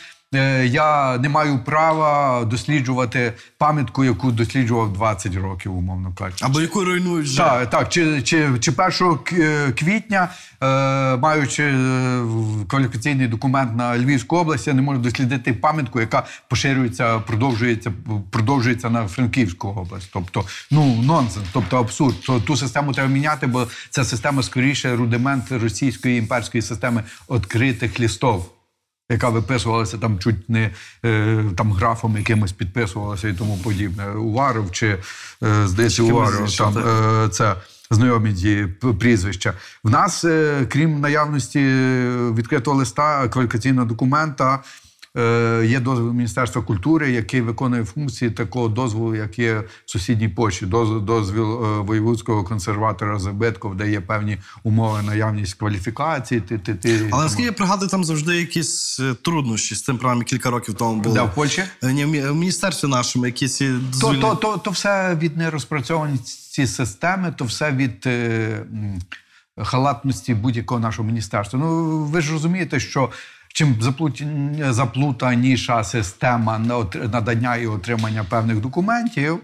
я не маю права досліджувати пам'ятку, яку досліджував 20 років, умовно кажучи. Або яку руйнують вже. Так, так, чи, чи, чи 1 е, квітня, е, маючи е, кваліфікаційний документ на Львівську область, я не можу дослідити пам'ятку, яка поширюється, продовжується, продовжується на Франківську область. Тобто, ну нонсенс, тобто абсурд. То, ту систему треба міняти, бо ця система скоріше рудимент російської імперської системи відкритих лістов. Яка виписувалася там чуть не е, там графом якимось підписувалася і тому подібне. Уваров чи е, здається, Уваров там е, це знайомі ті прізвища. В нас, крім наявності відкритого листа, кваліфікаційного документа, є дозвіл Міністерства культури, який виконує функції такого дозволу, як є в сусідній Польщі. Доз- Дозвіл е, воєвудського консерватора Забитков, де є певні умови, наявність кваліфікації. Ти, ти, ти, Але наскільки я пригадую, там завжди якісь е, труднощі з тим програмі кілька років тому були. Де, в Польщі? Е, Ні, в міністерстві нашому якісь є То, то, то, то все від нерозпрацьованості системи, то все від е, халатності будь-якого нашого міністерства. Ну ви ж розумієте, що чим заплутаніша система надання і отримання певних документів.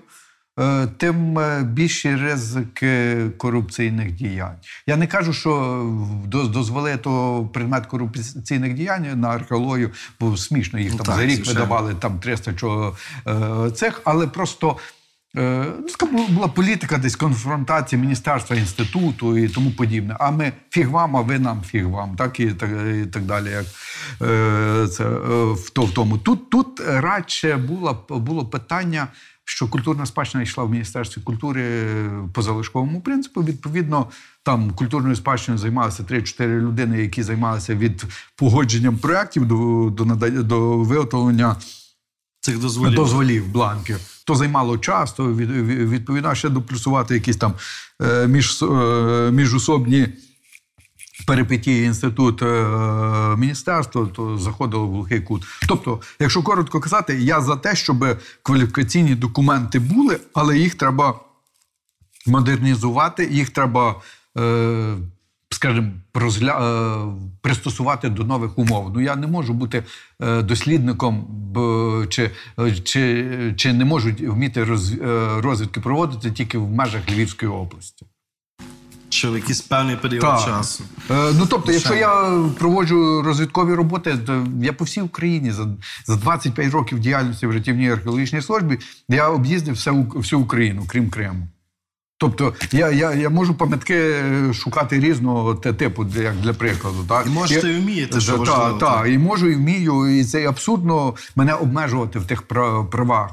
е, Тим е, більші ризики корупційних діянь. Я не кажу, що до- дозволити предмет корупційних діянь на археологію, бо смішно їх Ну, там так, за рік звичайно. видавали там 300 чого, е, цих, але просто ну, скажімо, була політика десь конфронтації міністерства, інституту і тому подібне. А ми фіг вам, а ви нам фіг вам, так і так, і так далі. Як е, це е, в, то, в тому. Тут, тут радше було, було питання. Що культурна спадщина йшла в Міністерстві культури по залишковому принципу. Відповідно, там культурною спадщиною займалися 3-4 людини, які займалися від погодженням проєктів до, до, до виготовлення Цих дозволів. дозволів, бланків. То займало час, то від, від- відповідно ще доплюсувати якісь там е, між, е, міжусобні перипетії інститут е, міністерства, то заходило в глухий кут. Тобто, якщо коротко казати, я за те, щоб кваліфікаційні документи були, але їх треба модернізувати, їх треба. Скажімо, розгля... е, пристосувати до нових умов. Ну я не можу бути е, дослідником, чи, чи, чи не можу вміти роз... е, розвідки проводити тільки в межах Львівської області. Чи в якийсь певний період Так. часу. Е, ну тобто, якщо я проводжу розвідкові роботи, то я по всій Україні за, за 25 років діяльності в життєвній археологічній службі я об'їздив все, У- всю Україну, крім Криму. Тобто я, я, я можу пам'ятки шукати різного те- типу, як для прикладу. Так? І можете, і вмієте, що Та- важливо, та, і можу, і вмію, і це абсурдно мене обмежувати в тих пра- правах.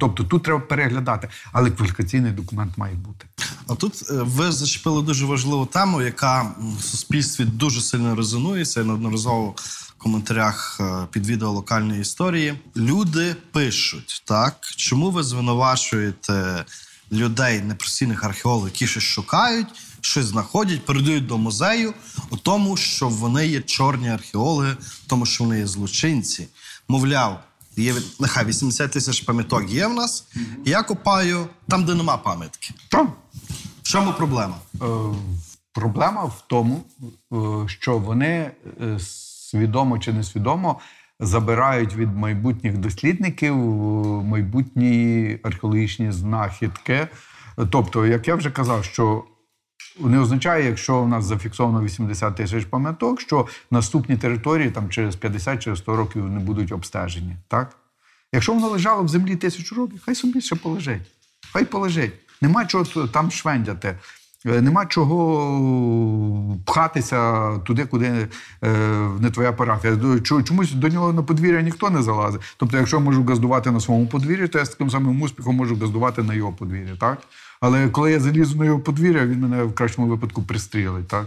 Тобто тут треба переглядати, але кваліфікаційний документ має бути. А тут е, ви зачепили дуже важливу тему, яка в суспільстві дуже сильно резонується. Я неодноразово в коментарях е, під відео локальної історії. Люди пишуть, так чому ви звинувачуєте людей, непрофесійних археологів, які щось шукають, щось знаходять, передають до музею, у тому, що вони є чорні археологи, тому, що вони є злочинці. Мовляв, є нехай 80 тисяч пам'яток є в нас. Я копаю там, де нема пам'ятки. В чому проблема? Е, Проблема в тому, е, що вони е, свідомо чи несвідомо забирають від майбутніх дослідників е, майбутні археологічні знахідки. Тобто, як я вже казав, що не означає, якщо у нас зафіксовано 80 тисяч пам'яток, що наступні території там через 50 через 100 років не будуть обстежені. Так? Якщо воно лежало в землі тисячу років, хай собі ще полежить. Хай полежить. Нема чого там швендяти. Е, Нема чого пхатися туди, куди е, не твоя парафія. Чомусь до нього на подвір'я ніхто не залазить. Тобто, якщо я можу газдувати на своєму подвір'ї, то я з таким самим успіхом можу газдувати на його подвір'ї. Так? Але коли я залізу на його подвір'я, він мене в кращому випадку пристрілить. Так?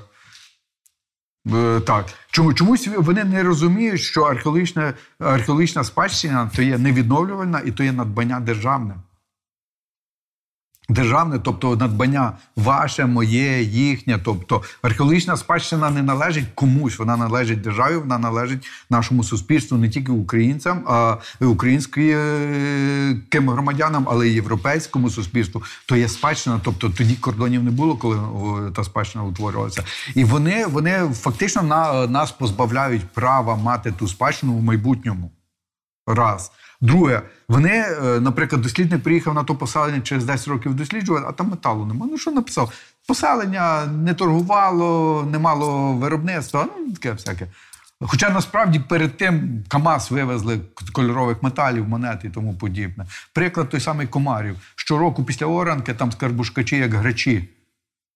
Е, Так, чому чомусь вони не розуміють, що археологічна, археологічна спадщина то є невідновлювальна і то є надбання державне. Державне, тобто надбання ваше, моє, їхнє. Тобто археологічна спадщина не належить комусь, вона належить державі, вона належить нашому суспільству, не тільки українцям, а українським громадянам, але й європейському суспільству. То є спадщина, тобто тоді кордонів не було, коли та спадщина утворювалася. І вони, вони фактично на, нас позбавляють права мати ту спадщину в майбутньому. Раз. Друге, вони, е, наприклад, дослідник приїхав на то поселення через 10 років досліджувати, а там металу нема. Ну що написав? Поселення не торгувало, не мало виробництва, ну таке всяке. Хоча насправді перед тим КАМАЗ вивезли кольорових металів, монет і тому подібне. Приклад той самий Комарів. Щороку після оранки там скарбушкачі, як грачі,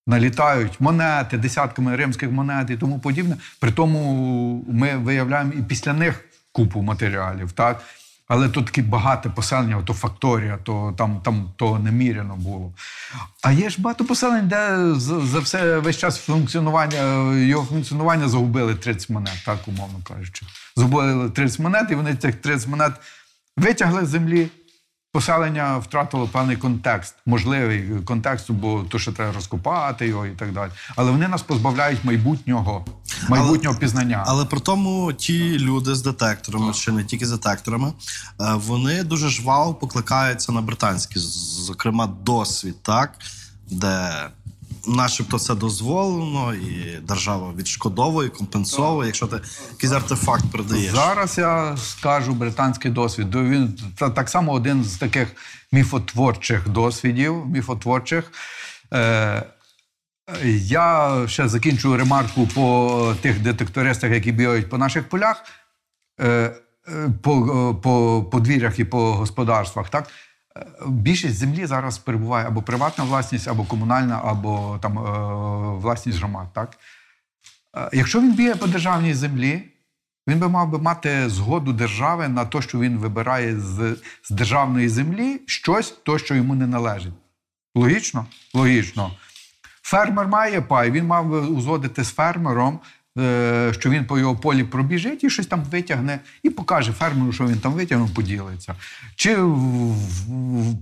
налітають монети, десятками римських монет і тому подібне. При тому ми виявляємо і після них купу матеріалів. Так? Але тут таке багате поселення, то факторія, то там, там то неміряно було. А є ж багато поселень, де за все весь час функціонування, його функціонування загубили 30 монет, так умовно кажучи. Загубили 30 монет, і вони цих 30 монет витягли з землі. Поселення втратило певний контекст, можливий контекст, бо то, що треба розкопати його і так далі. Але вони нас позбавляють майбутнього, майбутнього пізнання. Але при тому ті люди з детекторами, чи не тільки з детекторами, е, вони дуже жваво покликаються на британський, зокрема, досвід, так? де начебто це дозволено, і держава відшкодовує, компенсовує, якщо ти якийсь артефакт продаєш. Зараз я скажу британський досвід. Він та- так само один з таких міфотворчих досвідів. Міфотворчих. Е, я ще закінчу ремарку по тих детектористах, які бігають по наших полях, е, е, по, по подвір'ях і по господарствах. Так? Більшість землі зараз перебуває або приватна власність, або комунальна, або там, е, власність громад. Так? Е, Якщо він бігає по державній землі, він би мав би мати згоду держави на те, що він вибирає з, з державної землі щось, то, що йому не належить. Логічно? Логічно. Фермер має пай, він мав би узгодити з фермером, що він по його полі пробіжить і щось там витягне, і покаже фермеру, що він там витягнув, поділиться. Чи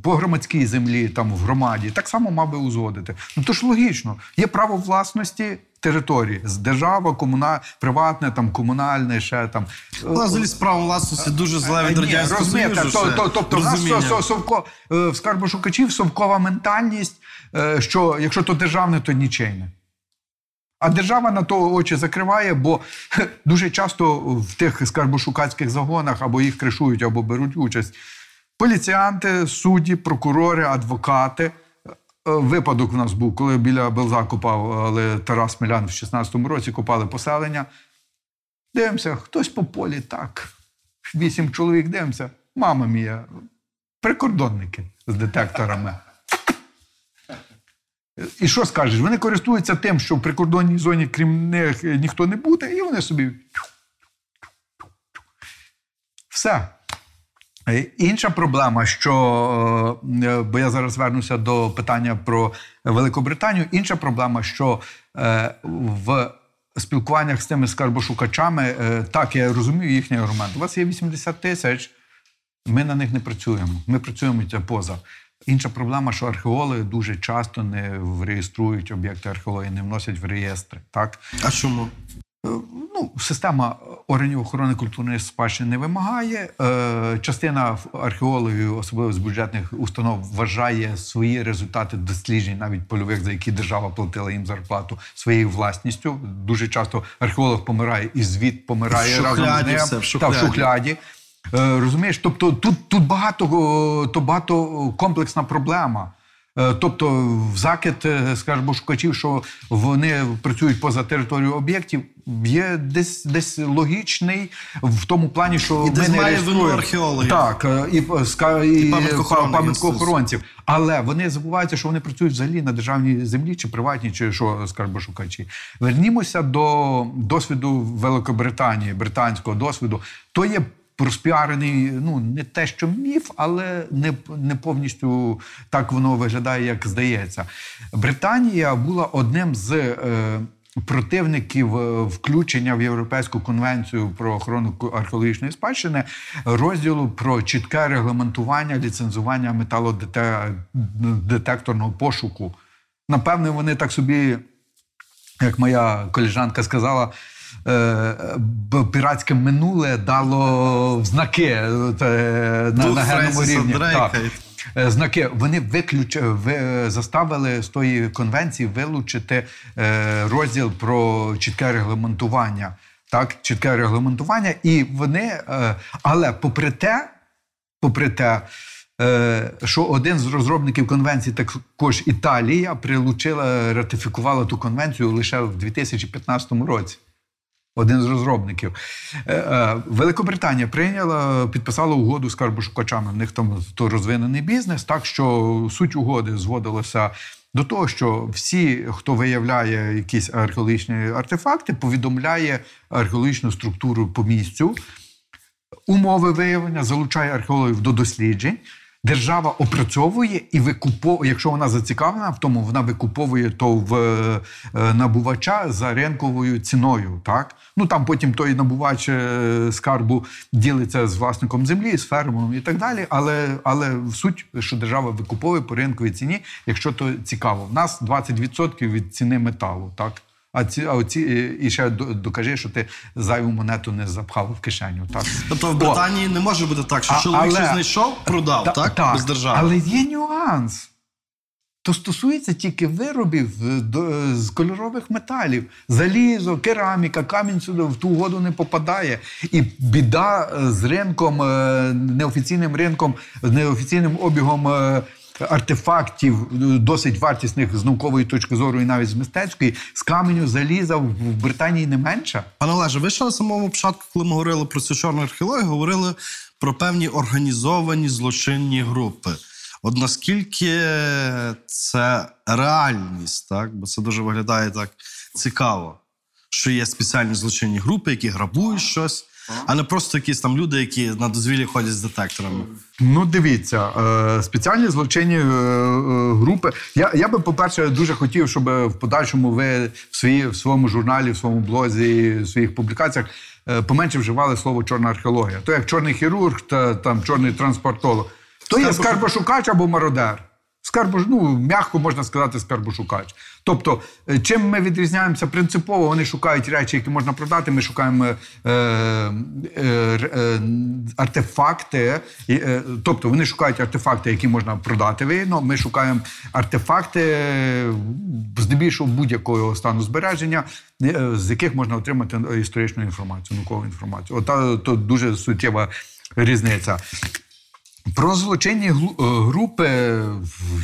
по громадській землі, там в громаді, так само мав би узгодити. Ну то ж логічно, є право власності території з держава, комуна, приватне, там комунальне, ще там. Взагалі справа власності дуже зле від Е, радянського розумієте, Союзу. то- то- Тобто в нас совко, е, в скарбошукачів совкова ментальність, е, що якщо то державне, то нічийне. А держава на то очі закриває, бо дуже часто в тих скарбошукацьких загонах або їх кришують, або беруть участь. Поліціянти, судді, прокурори, адвокати. Е, Випадок в нас був, коли біля Белза копав, Тарас Милян в 16-му році копали поселення. Дивимося, хтось по полі так. Вісім чоловік дивимося. Мама мія, прикордонники з детекторами. І що скажеш? Вони користуються тим, що в прикордонній зоні, крім них, ніхто не буде, і вони собі. Все. Е, Інша проблема, що е, бо я зараз вернуся до питання про Великобританію. Інша проблема, що е, в спілкуваннях з тими скарбошукачами, е, так я розумію їхній аргумент. У вас є 80 тисяч, ми на них не працюємо. Ми працюємо поза. Інша проблема, що археологи дуже часто не реєструють об'єкти археології, не вносять в реєстри. Так? А чому? Е, Ну, система органів охорони культурної спадщини не вимагає. Е, частина археологів, особливо з бюджетних установ, вважає свої результати досліджень, навіть польових, за які держава платила їм зарплату, своєю власністю. Дуже часто археолог помирає і звіт помирає В разом з шухляді ним. все, в Та, в шухляді. Е, розумієш, тобто тут, тут багато, то багато комплексна проблема. Е, Тобто, в закид, е, скажімо, шукачів, що вони працюють поза територією об'єктів, є десь десь логічний в тому плані, що І ми не реєструємо. археологів. Так, е, і, е, і, пам'яткоохоронних пам'яткоохоронців. Але вони забуваються, що вони працюють взагалі на державній землі чи приватній, чи що скажімо, шукачі. Вернімося до досвіду Великобританії, британського досвіду. То є розпіарений, ну не те, що міф, але не, не повністю так воно виглядає, як здається. Британія була одним з. Е, Противників е, включення в Європейську конвенцію про охорону археологічної спадщини розділу про чітке регламентування ліцензування металодетекторного пошуку. Напевне, вони так собі як моя коліжанка сказала, піратське минуле дало знаки е, на, на генному рівні. Так. Е, Знаки вони виключ... ви... заставили з тої конвенції вилучити е, розділ про чітке регламентування. Так, чітке регламентування, і вони, е, але попри те, попри те, е, що один з розробників конвенції, також Італія, прилучила, ратифікувала ту конвенцію лише в 2015 році. Один з розробників. Е, е, Великобританія прийняла, підписала угоду з карбошукачами. В них там то розвинений бізнес, так що суть угоди зводилася до того, що всі, хто виявляє якісь археологічні артефакти, повідомляє археологічну структуру по місцю, умови виявлення, залучає археологів до досліджень. Держава опрацьовує і викуповує, якщо вона зацікавлена в тому, вона викуповує то в е, набувача за ринковою ціною. Так? Ну там потім той набувач е, скарбу ділиться з власником землі, з фермером і так далі. Але, але в суть, що держава викуповує по ринковій ціні, якщо то цікаво. В нас 20% від ціни металу. Так? А ці, а оці, е, і ще докажи, що ти зайву монету не запхав в кишеню. Так? Тобто в О, Британії не може бути так, що А- чоловік але- щось знайшов, продав, та- так? Без держави. Але є нюанс. то стосується тільки виробів е, з кольорових металів. Залізо, кераміка, камінь сюди в ту угоду не попадає. І біда е, з ринком, е, неофіційним ринком, з неофіційним обігом. Артефактів досить вартісних з наукової точки зору і навіть з мистецької, з каменю заліза в Британії не менша. Пане Олеже, ви ще на самому початку, коли ми говорили про цю чорну археологію, говорили про певні організовані злочинні групи. От наскільки це реальність, так? Бо це дуже виглядає так цікаво, що є спеціальні злочинні групи, які грабують щось, а не просто якісь там люди, які на дозвіллі ходять з детекторами. Ну, дивіться, е, спеціальні злочинні е, е, групи. Я, я би, по-перше, дуже хотів, щоб в подальшому ви в, свої, в своєму журналі, в своєму блозі, в своїх публікаціях поменше вживали слово чорна археологія. То як чорний хірург та там чорний транспортолог. То є Скарбошук- скарбошукач або мародер. Скарбош, ну, м'яко можна сказати, скарбошукач. Тобто, е, чим ми відрізняємося принципово, вони шукають речі, які можна продати. Ми шукаємо е, е, е, артефакти, е, тобто вони шукають артефакти, які можна продати вигідно. Ми шукаємо артефакти е, здебільшого будь-якого стану збереження, е, з яких можна отримати історичну інформацію, наукову інформацію. Ота то дуже суттєва різниця. Про злочинні е, групи,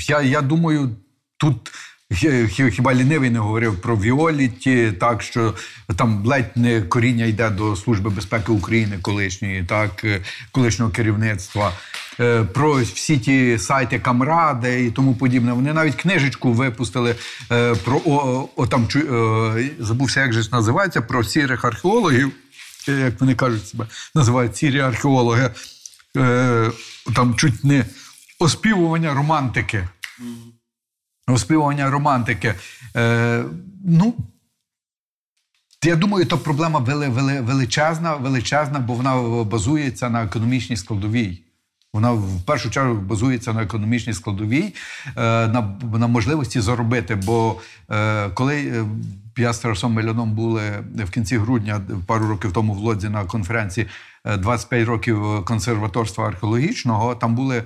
я, я думаю, тут хі- хі- хіба лінивий не говорив про Віоліті, так що там ледь не коріння йде до Служби безпеки України колишньої, так, е, колишнього керівництва. Е, Про всі ті сайти Камради і тому подібне. Вони навіть книжечку випустили про о, о, там чу- е, забувся, як же ж називається, про сірих археологів, як вони кажуть себе, називають сірі археологи е, там чуть не оспівування романтики. Оспівування романтики. Е, ну, я думаю, то проблема вели, вели, величезна, величезна, бо вона базується на економічній складовій. Вона в першу чергу базується на економічній складовій, е, на, на можливості заробити. Бо е, коли е, я з Тарасом Миляном були в кінці грудня, пару років тому в Лодзі на конференції е, 25 років консерваторства археологічного, там були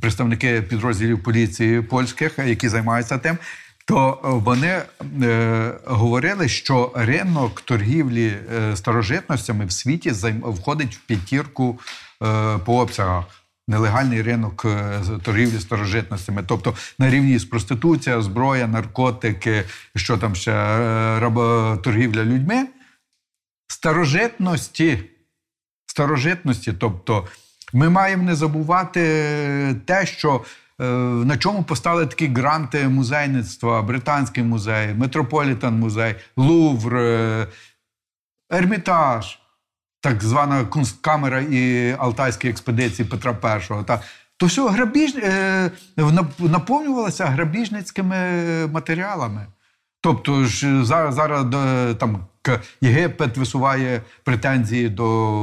представники підрозділів поліції польських, які займаються тим. То е, вони е, говорили, що ринок торгівлі е, старожитностями в світі займ, входить в п'ятірку е, по обсягах. Нелегальний ринок е, торгівлі старожитностями, тобто на рівні з проституція, зброя, наркотики, що там ще е, работоргівля людьми. Старожитності, старожитності, тобто ми маємо не забувати те, що е, на чому постали такі гранти музейництва, Британський музей, Метрополітен музей, Лувр, Ермітаж, так звана Кунсткамера і Алтайські експедиції Петра І. Та, то все грабіж, е, нап- наповнювалося грабіжницькими матеріалами. Тобто ж зараз, зараз там Єгипет висуває претензії до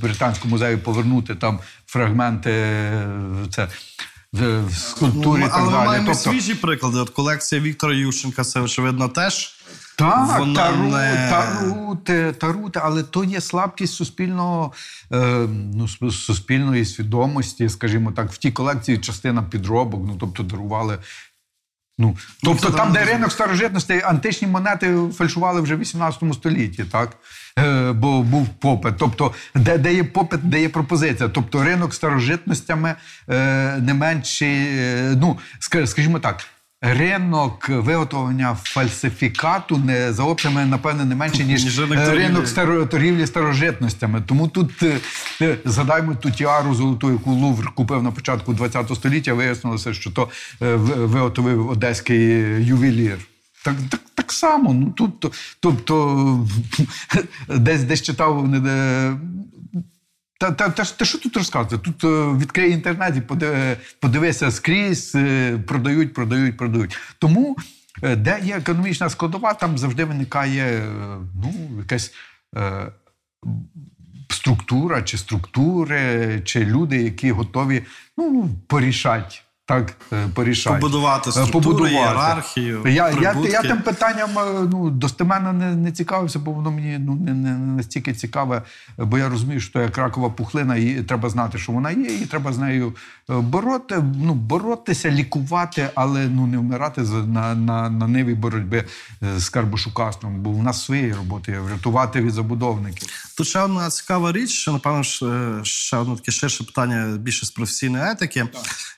британського музею повернути там фрагменти е, це в скульптурі. Ну, і так але ми далі. маємо Тобто, свіжі приклади. От колекція Віктора Ющенка, це очевидно теж. Так, Вона тару, не- тарути, тарути, але то є слабкість суспільного, е, ну, суспільної свідомості, скажімо так, в тій колекції частина підробок, ну тобто дарували. Ну, тобто там, там де ринок старожитностей, античні монети фальшували вже в 18 столітті, так? Е, бо був попит. Тобто, де, де є попит, де є пропозиція. Тобто ринок старожитностями е, не менший, е, ну, скажімо так. Ринок виготовлення фальсифікату не за обсягами, напевне, не менше, ніж ринок е, торгівлі. ринок торгівлі старожитностями. Тому тут е, е, згадаймо ту тіару золоту, яку Лувр купив на початку ХХ століття. Вияснилося, що то виготовив одеський ювелір. Так, так, так само. Ну тут, тобто десь десь читав Та, та, та, та що тут розказувати? Тут е, відкрий інтернет і подиви- подивися скрізь, е, продають, продають, продають. Тому, е, де є економічна складова, там завжди виникає ну, якась е, структура чи структури, чи люди, які готові ну, порішати так е, порішати. Побудувати Е, структуру, ієрархію, Я, я, я, тим питанням е, ну, достеменно не, не цікавився, бо воно мені ну, не, не настільки цікаве, бо я розумію, що як ракова пухлина, і треба знати, що вона є, і треба з нею бороти, ну, боротися, лікувати, але ну, не вмирати на, на, на ниві боротьби з карбошукастом, бо в нас своєї роботи є врятувати від забудовників. Тут ще одна цікава річ, що напевно е, ще одне таке ширше питання більше з професійної етики.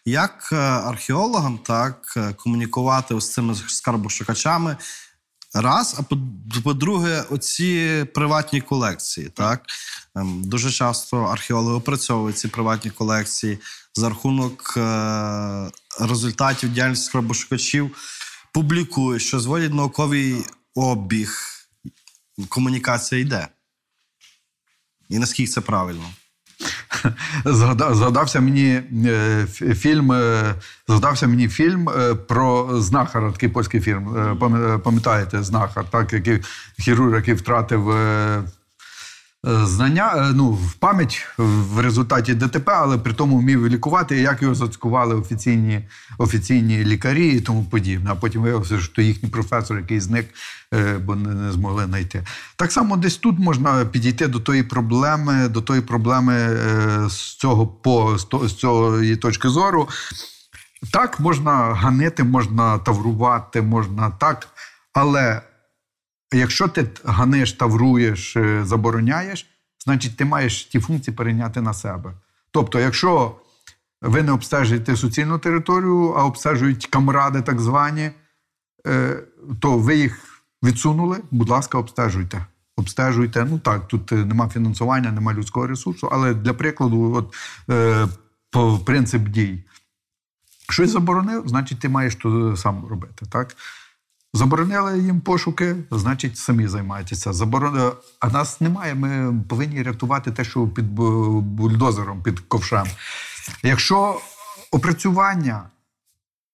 Як е, археологам так е, комунікувати ось з цими скарбошукачами? Раз, а по- по-друге, оці приватні колекції. Так Ем, дуже часто археологи опрацьовують ці приватні колекції за рахунок результатів діяльності скарбошукачів, публікують, що зводять науковий обіг. Комунікація йде. І наскільки це правильно? Згадався мені е, фільм. е, Згадався мені фільм е, про знахара, такий польський фільм. Е, е, Пам'ятаєте, знахар, так, який хірург, який втратив. Е, Знання, е, ну, в пам'ять в результаті ДТП, але при тому вмів лікувати, як його зацькували офіційні, офіційні лікарі і тому подібне. А потім виявилося, що їхній професор, який зник, е, бо не, змогли знайти. Так само десь тут можна підійти до тої проблеми, до тої проблеми з цього по з цієї точки зору. Так, можна ганити, можна таврувати, можна так, але якщо ти ганиш, тавруєш, е, забороняєш, значить ти маєш ті функції перейняти на себе. Тобто, якщо ви не обстежуєте суцільну територію, а обстежують камради так звані, е, то ви їх відсунули, будь ласка, обстежуйте. Обстежуйте. Ну так, тут е, нема фінансування, нема людського ресурсу, але для прикладу, от, по принцип дій. Щось заборонив, значить, ти маєш то сам робити. Так? Заборонили їм пошуки, значить, самі займайтеся. Заборонили, а нас немає. Ми повинні рятувати те, що під бульдозером, під ковшем. Якщо опрацювання,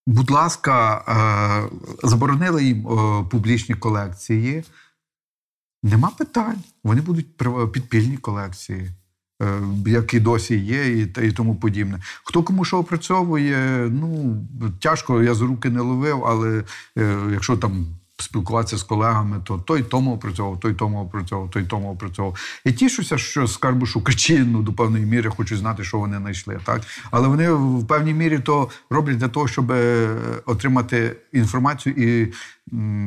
будь ласка, е, заборонили їм е, публічні колекції, нема питань. Вони будуть підпільні колекції. Е, Як і досі є, і, та- і тому подібне. Хто кому що опрацьовує, ну тяжко, я з руки не ловив, але е, якщо там спілкуватися з колегами, то той тому опрацьовував, той тому опрацьовував, той тому опрацьовував. І тішуся, що скарбошукачі ну, до певної міри хочуть знати, що вони знайшли. Так? Але вони в певній мірі то роблять для того, щоб е, отримати інформацію і,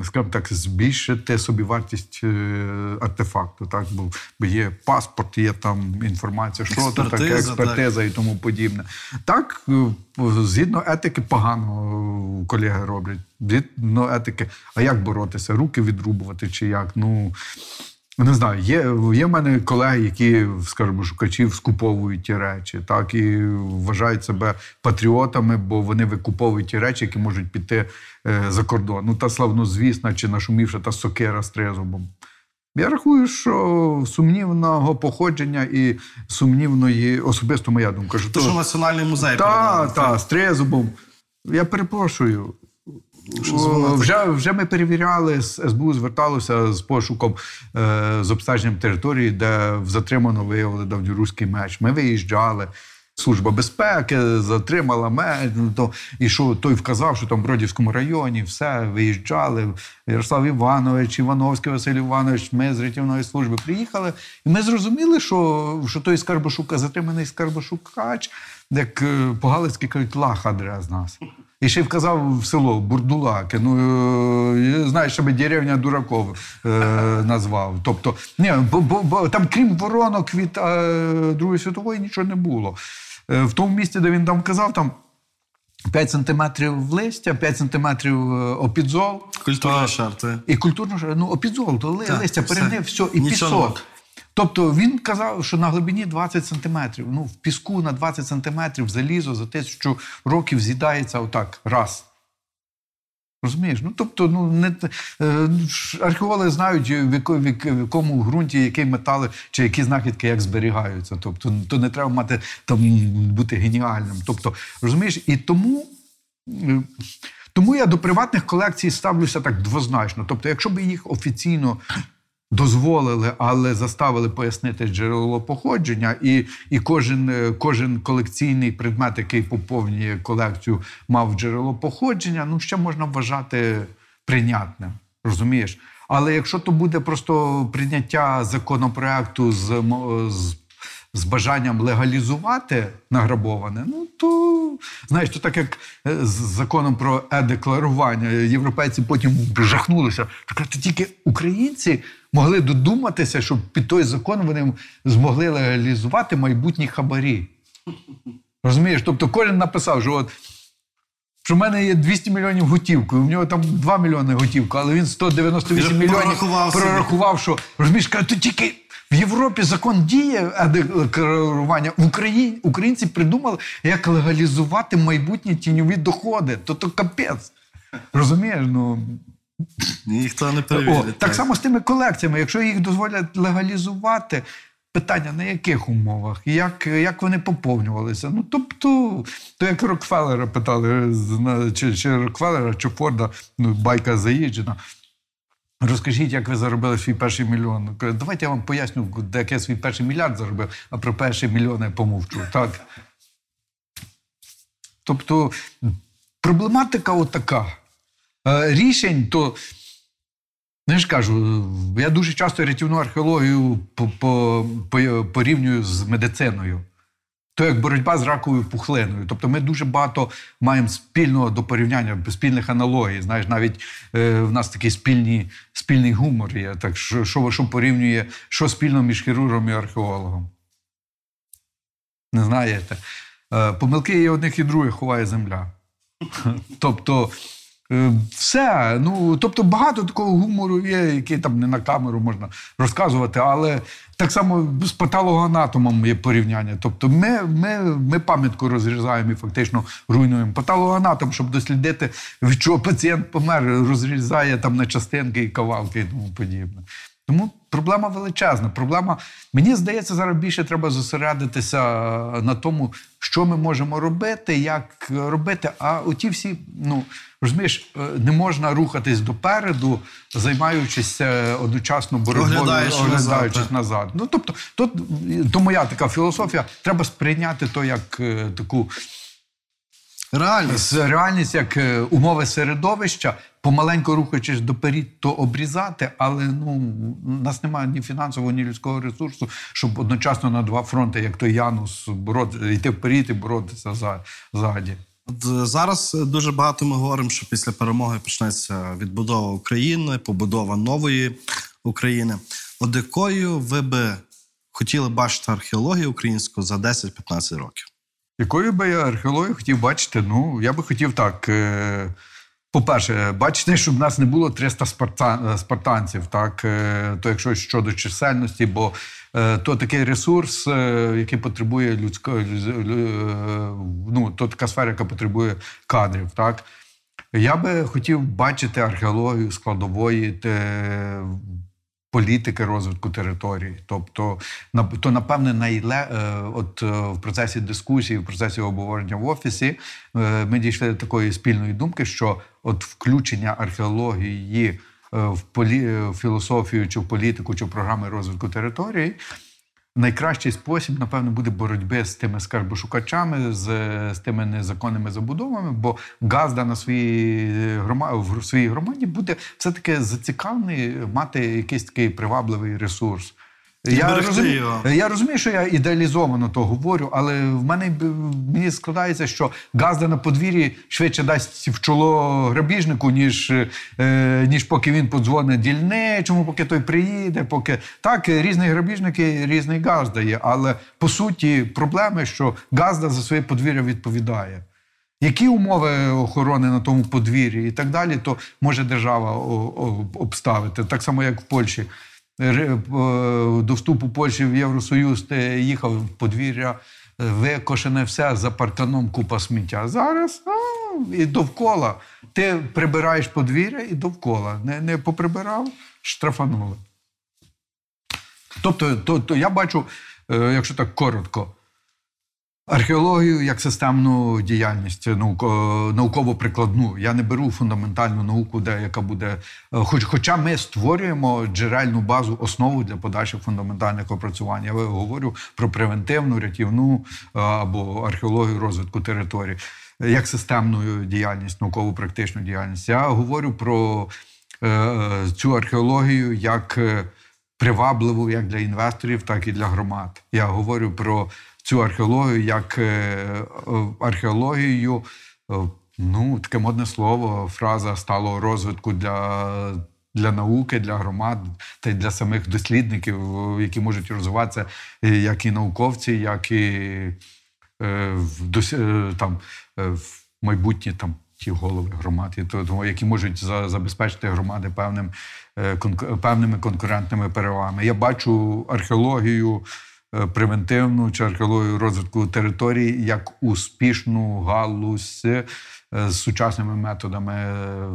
скажімо так, збільшити собівартість е, артефакту. Так? Бо, є паспорт, є там інформація, що це таке, Експертиза, експертиза і тому подібне. Так, е, згідно етики, погано колеги роблять. Згідно етики, а як боротися? Руки відрубувати чи як? Ну. Не знаю, є, є в мене колеги, які, скажімо, шукачів скуповують ті речі, так і вважають себе патріотами, бо вони викуповують ті речі, які можуть піти е, за кордон. Ну та славнозвісна чи нашумівша та сокира з трезубом. Я рахую, що сумнівного походження і сумнівної, особисто моя думка, що То, що Національний музей та, передав. та, з трезубом. Я перепрошую. Вже, вже ми перевіряли, СБУ зверталося з пошуком е, з обстеженням території, де в затримано виявили давньоруський меч. Ми виїжджали. Служба безпеки затримала меч. Ну, то, і що той вказав, що там в Бродівському районі все, виїжджали. Ярослав Іванович, Івановський Василь Іванович, ми з рятівної служби приїхали. І ми зрозуміли, що, що той скарбошука, затриманий скарбошукач, як е, по-галицьки кажуть, дре з нас. І ще вказав в село Бурдулаки. Ну е, знаєш, щоб деревня дураков е, назвав. Тобто, ні, бо, бо, бо там, крім воронок від е, Другої світової, нічого не було. Е, в тому місці, де він там казав, там 5 сантиметрів листя, 5 сантиметрів е, опідзол. Культурні шарти. І культурно ж, ну, опідзол, то листя все. все, і Нічого пісок. Тобто він казав, що на глибині 20 сантиметрів. Ну, в піску на 20 сантиметрів залізо за тисячу років з'їдається отак, раз. Розумієш? Ну, тобто, ну, не, е, археологи знають, в, яко- в в якому ґрунті які метали чи які знахідки як зберігаються. Тобто, то не треба мати там бути геніальним. Тобто, розумієш, і тому. е, тому я до приватних колекцій ставлюся так двозначно. Тобто, якщо б їх офіційно дозволили, але заставили пояснити джерело походження, і, і кожен, е, кожен колекційний предмет, який поповнює колекцію, мав джерело походження, ну ще можна вважати прийнятним. Розумієш? Але якщо то буде просто прийняття законопроекту з, мо- з, з бажанням легалізувати награбоване, ну то знаєш, то так як е, з законом про е-декларування, європейці потім жахнулися. Так то тільки українці могли додуматися, щоб під той закон вони змогли легалізувати майбутні хабарі. Розумієш? Тобто кожен написав, що от що в мене є 200 мільйонів готівкою, у нього там 2 мільйони готівка, але він 198 Вже мільйонів прорахував прорахував, що розумієш, каже, то тільки в Європі закон діє а декларування. В Україні українці придумали, як легалізувати майбутні тіньові доходи. То то капець. Розумієш? Ну Ніхто не о, перевірить. так само з тими колекціями. Якщо їх дозволять легалізувати, питання на яких умовах, як, як вони поповнювалися. Ну тобто, то як Рокфеллера питали, чи, чи Рокфеллера, чи Форда, ну, байка заїжджена. Розкажіть, як ви заробили свій перший мільйон. Давайте я вам поясню, де як я свій перший мільярд заробив, а про перший мільйон я помовчу. Так. Тобто проблематика отака. Е, Рішень, то Ну, я ж кажу, я дуже часто рятівну археологію по- по- по- порівнюю з медициною. То як боротьба з раковою пухлиною. Тобто ми дуже багато маємо спільного до порівняння, спільних аналогій. Знаєш, навіть е, в нас такий спільні, спільний гумор є. Так що, що, що порівнює, що спільно між хірургом і археологом? Не знаєте. Е, помилки і одних і других ховає земля. Тобто, все. Ну, тобто багато такого гумору є, який там не на камеру можна розказувати, але так само з патологоанатомом є порівняння. Тобто ми, ми, ми пам'ятку розрізаємо і фактично руйнуємо. Патологоанатом, щоб дослідити, від чого пацієнт помер, розрізає там на частинки і кавалки і тому подібне. Тому проблема величезна. Проблема, мені здається, зараз більше треба зосередитися на тому, що ми можемо робити, як робити. А оті всі, ну розумієш, е, не можна рухатись допереду, займаючись е, одночасно боротьбою, Оглядаючи назад, оглядаючись так. назад. Ну тобто, то, то моя така філософія. Треба сприйняти то як е, таку Реальність. реальність як е, умови середовища, помаленько рухаючись доперед, то обрізати, але ну у нас немає ні фінансового, ні людського ресурсу, щоб одночасно на два фронти, як той Янус, бороти, йти вперед і боротися за, ззаді. От е, зараз е, дуже багато ми говоримо, що після перемоги почнеться відбудова України, побудова нової України. От якою ви би хотіли бачити археологію українську за 10-15 років? Якою би я археологію хотів бачити? Ну, я би хотів так. Е- по-перше, бачити, щоб в нас не було 300 спарта- спартанців, так е, то якщо щодо чисельності, бо е, то такий ресурс, е, який потребує людської лю- лю- е, ну, то така сфера, яка потребує кадрів. Так я би хотів бачити археологію складової політики розвитку території. Тобто, на- то напевне найле е, от е, в процесі дискусії, в процесі обговорення в офісі, е, ми дійшли до такої спільної думки, що от включення археології в полі, в філософію чи в політику, чи в програми розвитку території. Найкращий спосіб, напевно, буде боротьби з тими скарбошукачами, з, з тими незаконними забудовами, бо Газда на своїй громаді в своїй громаді буде все-таки зацікавлений мати якийсь такий привабливий ресурс. Берегти розумію, його. я розумію, що я ідеалізовано то говорю, але в мене мені складається, що Газда на подвір'ї швидше дасть в чоло грабіжнику, ніж, е, ніж поки він подзвонить дільничому, поки той приїде, поки так, різні грабіжники, різний Газда є. Але по суті, проблеми, що Газда за своє подвір'я відповідає. Які умови охорони на тому подвір'ї і так далі, то може держава обставити. Так само, як в Польщі. До вступу Польщі в Євросоюз ти їхав в подвір'я, викошене все за парканом купа сміття. Зараз а, і довкола. Ти прибираєш подвір'я і довкола. Не, не поприбирав, штрафанули. Тобто, то, то я бачу, е, якщо так коротко, Археологію як системну діяльність науко- науково-прикладну. Я не беру фундаментальну науку, де яка буде. е, Хоч, хоча ми створюємо джерельну базу, основу для подальших фундаментальних опрацювань. Я говорю про превентивну, рятівну е, або археологію розвитку територій, е, як системну діяльність, науково-практичну діяльність. Я говорю про е, цю археологію як е, привабливу як для інвесторів, так і для громад. Я говорю про цю археологію як е, археологію, е, ну таке модне слово, фраза сталого розвитку для. Для науки, для громад та й для самих дослідників, які можуть розвиватися е, як і науковці, як і там в майбутні там ті голови громад, тому, які можуть за- забезпечити громади певним конку- певними конкурентними перевагами. Я бачу археологію превентивну чи археологію розвитку територій як успішну галузь е, з сучасними методами, е,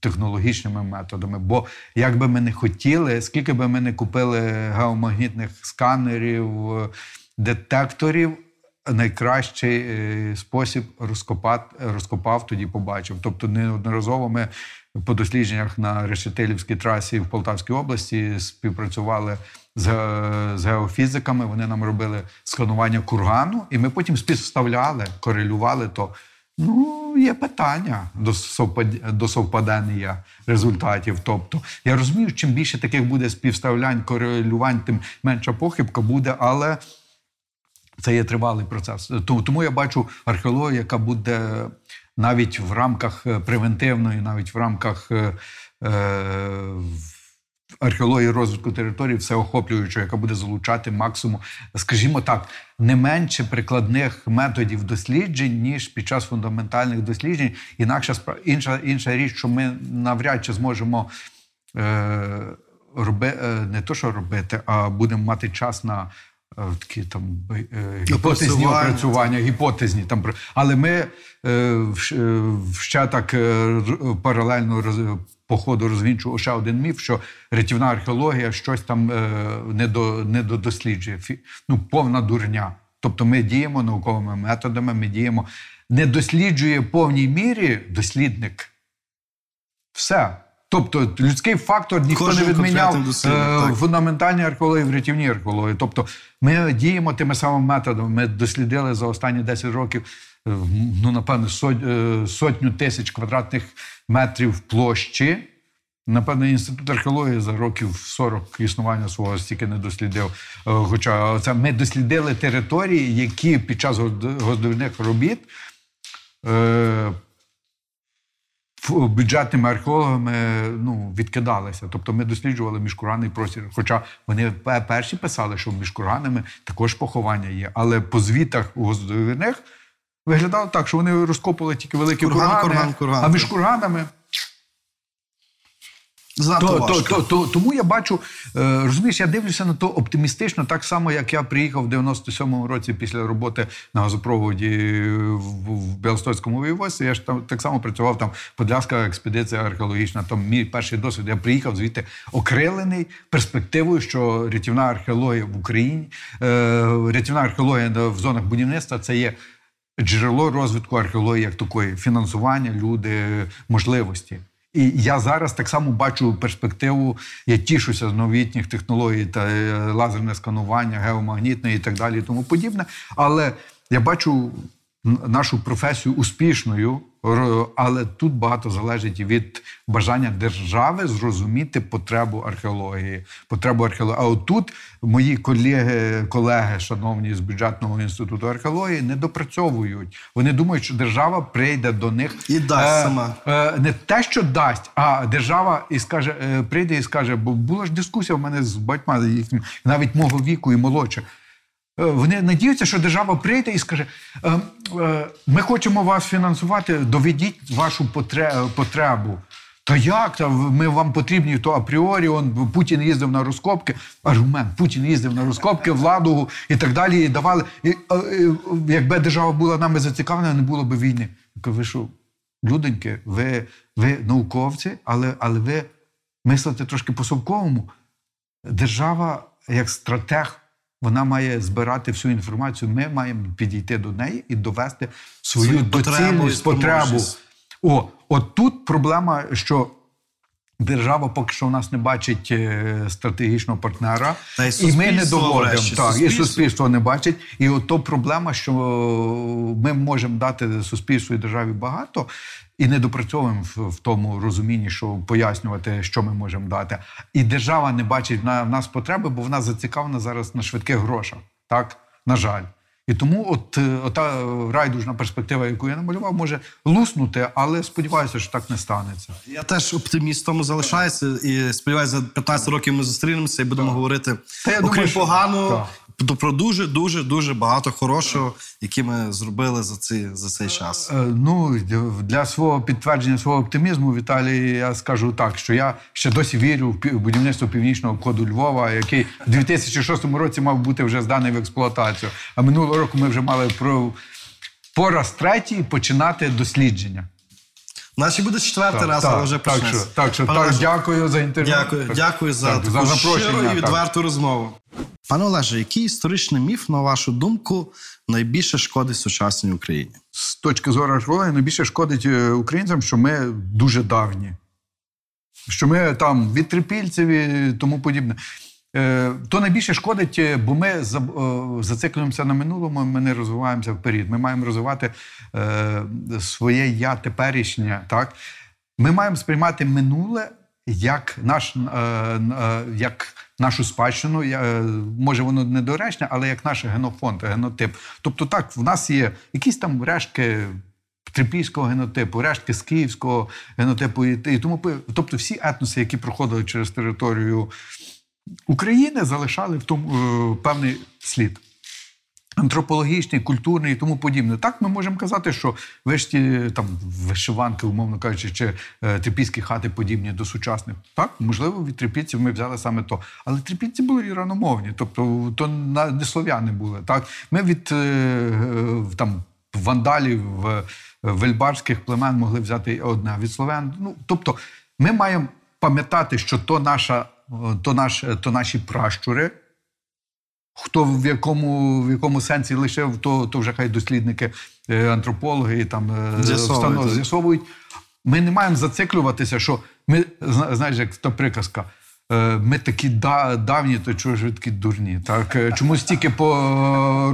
технологічними методами. Бо як би ми не хотіли, скільки би ми не купили геомагнітних сканерів, е, детекторів, найкращий е, спосіб розкопати, розкопав, тоді побачив. Тобто, неодноразово ми по дослідженнях на Решетилівській трасі в Полтавській області співпрацювали з, з геофізиками. Вони нам робили сканування кургану, і ми потім співставляли, корелювали то. Ну, є питання до до совпадення результатів. Тобто, я розумію, чим більше таких буде співставлянь, корелювань, тим менша похибка буде, але це є тривалий процес. Тому я бачу археологію, яка буде навіть в рамках е, превентивної, навіть в рамках е, е, археології розвитку територій, всеохоплюючого, яка буде залучати максимум, скажімо так, не менше прикладних методів досліджень, ніж під час фундаментальних досліджень. Інакша спра- інша, інша річ, що ми навряд чи зможемо. Роби, не то, що робити, а будемо мати час на такі там е, гіпотезні Опрацювання. гіпотезні там. Але ми е, е, ще так е, паралельно по ходу розвінчував ще один міф, що рятівна археологія щось там е, не, до, не додосліджує. Ну, повна дурня. Тобто ми діємо науковими методами, ми діємо. Не досліджує в повній мірі дослідник. Все. Тобто людський фактор ніхто Кожен не відміняв дослідник, е, фундаментальній археології, в рятівній археології. Тобто ми діємо тими самими методами. Ми дослідили за останні 10 років е, ну, напевно, е, сотню тисяч квадратних метрів площі. Напевно, інститут археології за років 40 існування свого стільки не дослідив. Хоча це ми дослідили території, які під час гоздовільних робіт бюджетними археологами ну, відкидалися. Тобто ми досліджували міжкуранний простір. Хоча вони перші писали, що між курганами також поховання є. Але по звітах гоздовільних виглядало так, що вони розкопували тільки великі Курган, кургани, курган, курган, а між курганами Занадто то, то, то, то, тому я бачу, е, розумієш, я дивлюся на то оптимістично, так само, як я приїхав в 97-му році після роботи на газопроводі в, Білостоцькому воєводстві. Я ж там так само працював там Подляська експедиція археологічна. Там мій перший досвід. Я приїхав звідти окрилений перспективою, що рятівна археологія в Україні, е, рятівна археологія в зонах будівництва це є. Джерело розвитку археології як такої, фінансування, люди, можливості. І я зараз так само бачу перспективу. Я тішуся з новітніх технологій та е, лазерне сканування, геомагнітне і так далі, і тому подібне. Але я бачу нашу професію успішною, але тут багато залежить від бажання держави зрозуміти потребу археології. Потребу археології. А от тут мої колеги, колеги, шановні з бюджетного інституту археології, не допрацьовують. Вони думають, що держава прийде до них І дасть сама. Е, не те, що дасть, а держава і скаже, е, прийде і скаже, бо була ж дискусія в мене з батьма навіть мого віку і молодше. Е, Вони надіються, що держава прийде і скаже: е, е, ми хочемо вас фінансувати, доведіть вашу потребу. Та як та ми вам потрібні, то апріорі он Путін їздив на розкопки. Аргумент Путін їздив на розкопки, владу і так далі. І давали. І, якби держава була нами зацікавлена, не було б війни. Ви що, людоньки, ви, ви науковці, але, але ви мислите трошки по-совковому. Держава як стратег вона має збирати всю інформацію. Ми маємо підійти до неї і довести свою, Свою доцільність, потребу. потребу. О, от тут проблема, що держава поки що у нас не бачить е, стратегічного партнера, й і ми не доводимо. врешті, Так, і суспільство. не бачить. І от то проблема, що ми можемо дати суспільству і державі багато. І не допрацьовуємо в, в тому розумінні, що пояснювати, що ми можемо дати. І держава не бачить на в нас потреби, бо вона зацікавлена зараз на швидких грошах. Так, на жаль. І тому, от е, ота райдужна перспектива, яку я намалював, може луснути, але сподіваюся, що так не станеться. Я теж оптимістом залишаюся і сподіваюся, за 15 років ми зустрінемося і будемо говорити Та я окрім думаю, то про дуже дуже дуже багато хорошого, які ми зробили за ці за цей час. Е, Ну, для свого підтвердження свого оптимізму, Віталій, я скажу так, що я ще досі вірю в будівництво північного коду Львова, який в 2006 році мав бути вже зданий в експлуатацію. А минулого року ми вже мали про по раз третій починати дослідження. Наче буде четвертий раз, але вже так, що, так, що так, дякую за інтерв'ю. Дякую, Так, дякую за так, таку запрошення. щиру і так. відверту розмову. Пане Олеже, який історичний міф, на вашу думку, найбільше шкодить сучасній Україні? з точки зору археології найбільше шкодить е, українцям, що ми дуже давні. Що ми там від трипільців і тому подібне. Е, То найбільше шкодить, е, бо ми за- зациклюємося на минулому, ми не розвиваємося вперед. Ми маємо розвивати своє я теперішнє. Так? Ми маємо сприймати минуле як, наш, як нашу спадщину. Я, е, може, воно недоречне, але як наш генофонд, генотип. Тобто, так, в нас є якісь там рештки трипільського генотипу, рештки з київського генотипу і, тому тобто всі етноси, які проходили через територію України, залишали в тому е, певний слід. Антропологічний, культурний і тому подібне. Так ми можемо казати, що вишті там вишиванки, умовно кажучи, чи е, трипільські хати подібні до сучасних. Так, можливо, від трипільців ми взяли саме то. Але трипільці були іраномовні, тобто то не слов'яни були. Так, ми від е, е, там вандалів, е, вельбарських племен могли взяти одне від слов'ян. Ну тобто, ми маємо пам'ятати, що то наша, е, то наш, то наші пращури. Хто в якому, в якому сенсі лишив, то, то вже хай дослідники, е, антропологи і там е, З'ясовують. з'ясовують. Ми не маємо зациклюватися, що ми, знаєш, як та приказка. е, Ми такі да, давні, то чого ж ви такі дурні? Так? Чому стільки по,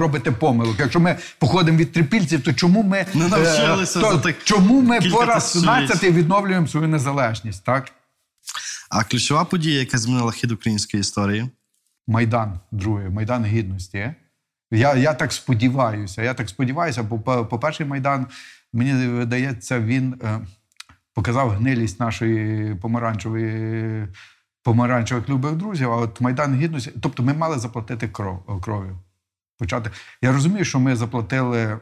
робите помилок? Якщо ми походимо від трипільців, то чому ми, Не навчилися е, то за так чому ми кілька по раз 17 відновлюємо свою незалежність? Так? А ключова подія, яка змінила хід української історії? Майдан, другий, Майдан Гідності. Я, я так сподіваюся. Я так сподіваюся, бо по- по-перше, Майдан, мені видається, він е, показав гнилість нашої помаранчевої помаранчевих любих друзів. А от Майдан Гідності, тобто ми мали заплатити кров, кров'ю. Почати. Я розумію, що ми заплатили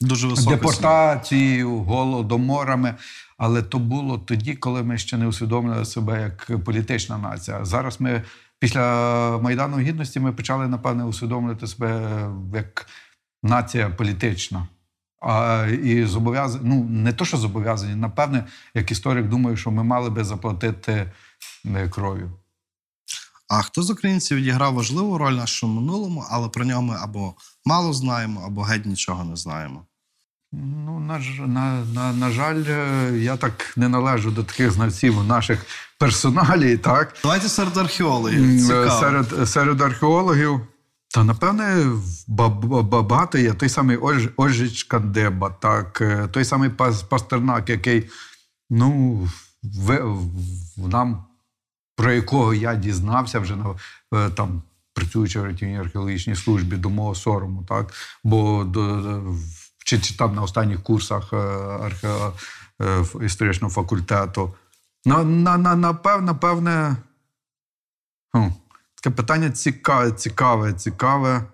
Дуже висока депортацією, голодоморами. Але то було тоді, коли ми ще не усвідомили себе як політична нація. Зараз ми після Майдану Гідності ми почали, напевне, усвідомлювати себе як нація політична. А, і зобов'язані, ну не то, що зобов'язані, напевне, як історик, думаю, що ми мали би заплатити е, кров'ю. А хто з українців відіграв важливу роль в нашому минулому, але про нього ми або мало знаємо, або геть нічого не знаємо. Ну, на, на, на, на жаль, е, я так не належу до таких знавців наших персоналій, так? Давайте серед археологів. Цікаво. Серед, серед археологів. Та напевне ба- ба- ба- багато є. Той самий Ольж, Ольжич Кандеба, так, е, той самий Пас- Пастернак, який, ну, ви, в- нам, про якого я дізнався вже на, е, там, працюючи в рятівній археологічній службі до мого сорому, так? Бо до, до- чи, там на останніх курсах е, архе, е, історичного факультету. На, на, на, напевне, напевне. Таке питання цікаве, цікаве, цікаве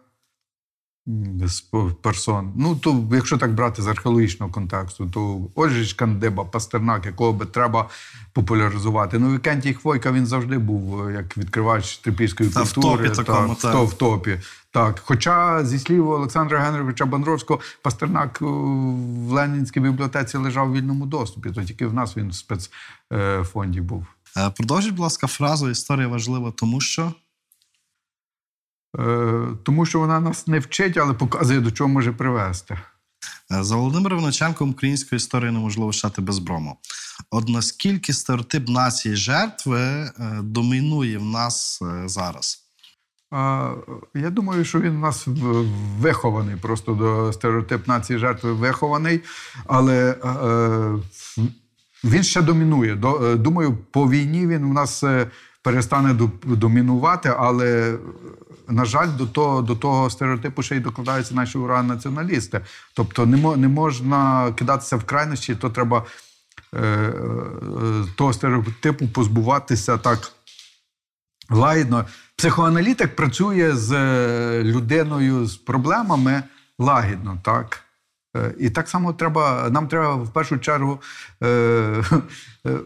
персон. Ну, то, якщо так брати з археологічного контексту, то Ольжич Кандиба, Пастернак, якого би треба популяризувати. Ну, Вікентій Хвойка він завжди був е, як відкривач трипільської Та в культури. топі такому, так, так. в то- в топі. Так. Хоча, зі слів Олександра Генриховича Бандровського, Пастернак е, в Ленінській бібліотеці лежав в вільному доступі, то тільки в нас він в спецфонді був. Е, Продовжіть, будь ласка, фразу Історія важлива, тому що тому що вона нас не вчить, але показує, до чого може привести. Е, За Володимиром Внученком української історії неможливо читати без брому. От наскільки стереотип нації жертви е, домінує в нас е, зараз? Я думаю, що він у нас вихований, просто до стереотип нації жертви вихований, але е, е, він ще домінує. Е, Думаю, по війні він у нас е, перестане домінувати, але, е, на жаль, до того, до того стереотипу ще й докладаються наші ура-націоналісти. Тобто не, не можна кидатися в крайності, то треба е, е, того стереотипу позбуватися так лагідно. Психоаналітик працює з е, людиною з проблемами лагідно, так. Е, І так само треба, нам треба в першу чергу е, е,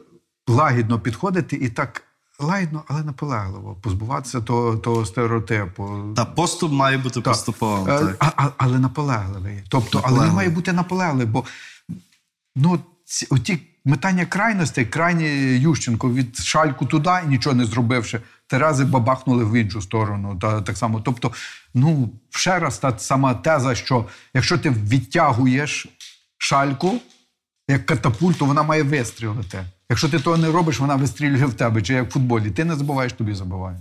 лагідно підходити і так лагідно, але наполегливо позбуватися того, того стереотипу. Та поступ має бути Так. поступовим. Е, Так. А, а, але наполегливий. Тобто, але Наполегливий. має бути наполегливий, бо ну, ці, оті метання крайностей, крайні Ющенко від шальку туди і нічого не зробивши. Терези бабахнули в іншу сторону. Та, так само. Тобто, ну, ще раз та сама теза, що якщо ти відтягуєш шальку, як катапульт, то вона має вистрілити. Якщо ти того не робиш, вона вистрілює в тебе, чи як в футболі. Ти не забуваєш, тобі забувають.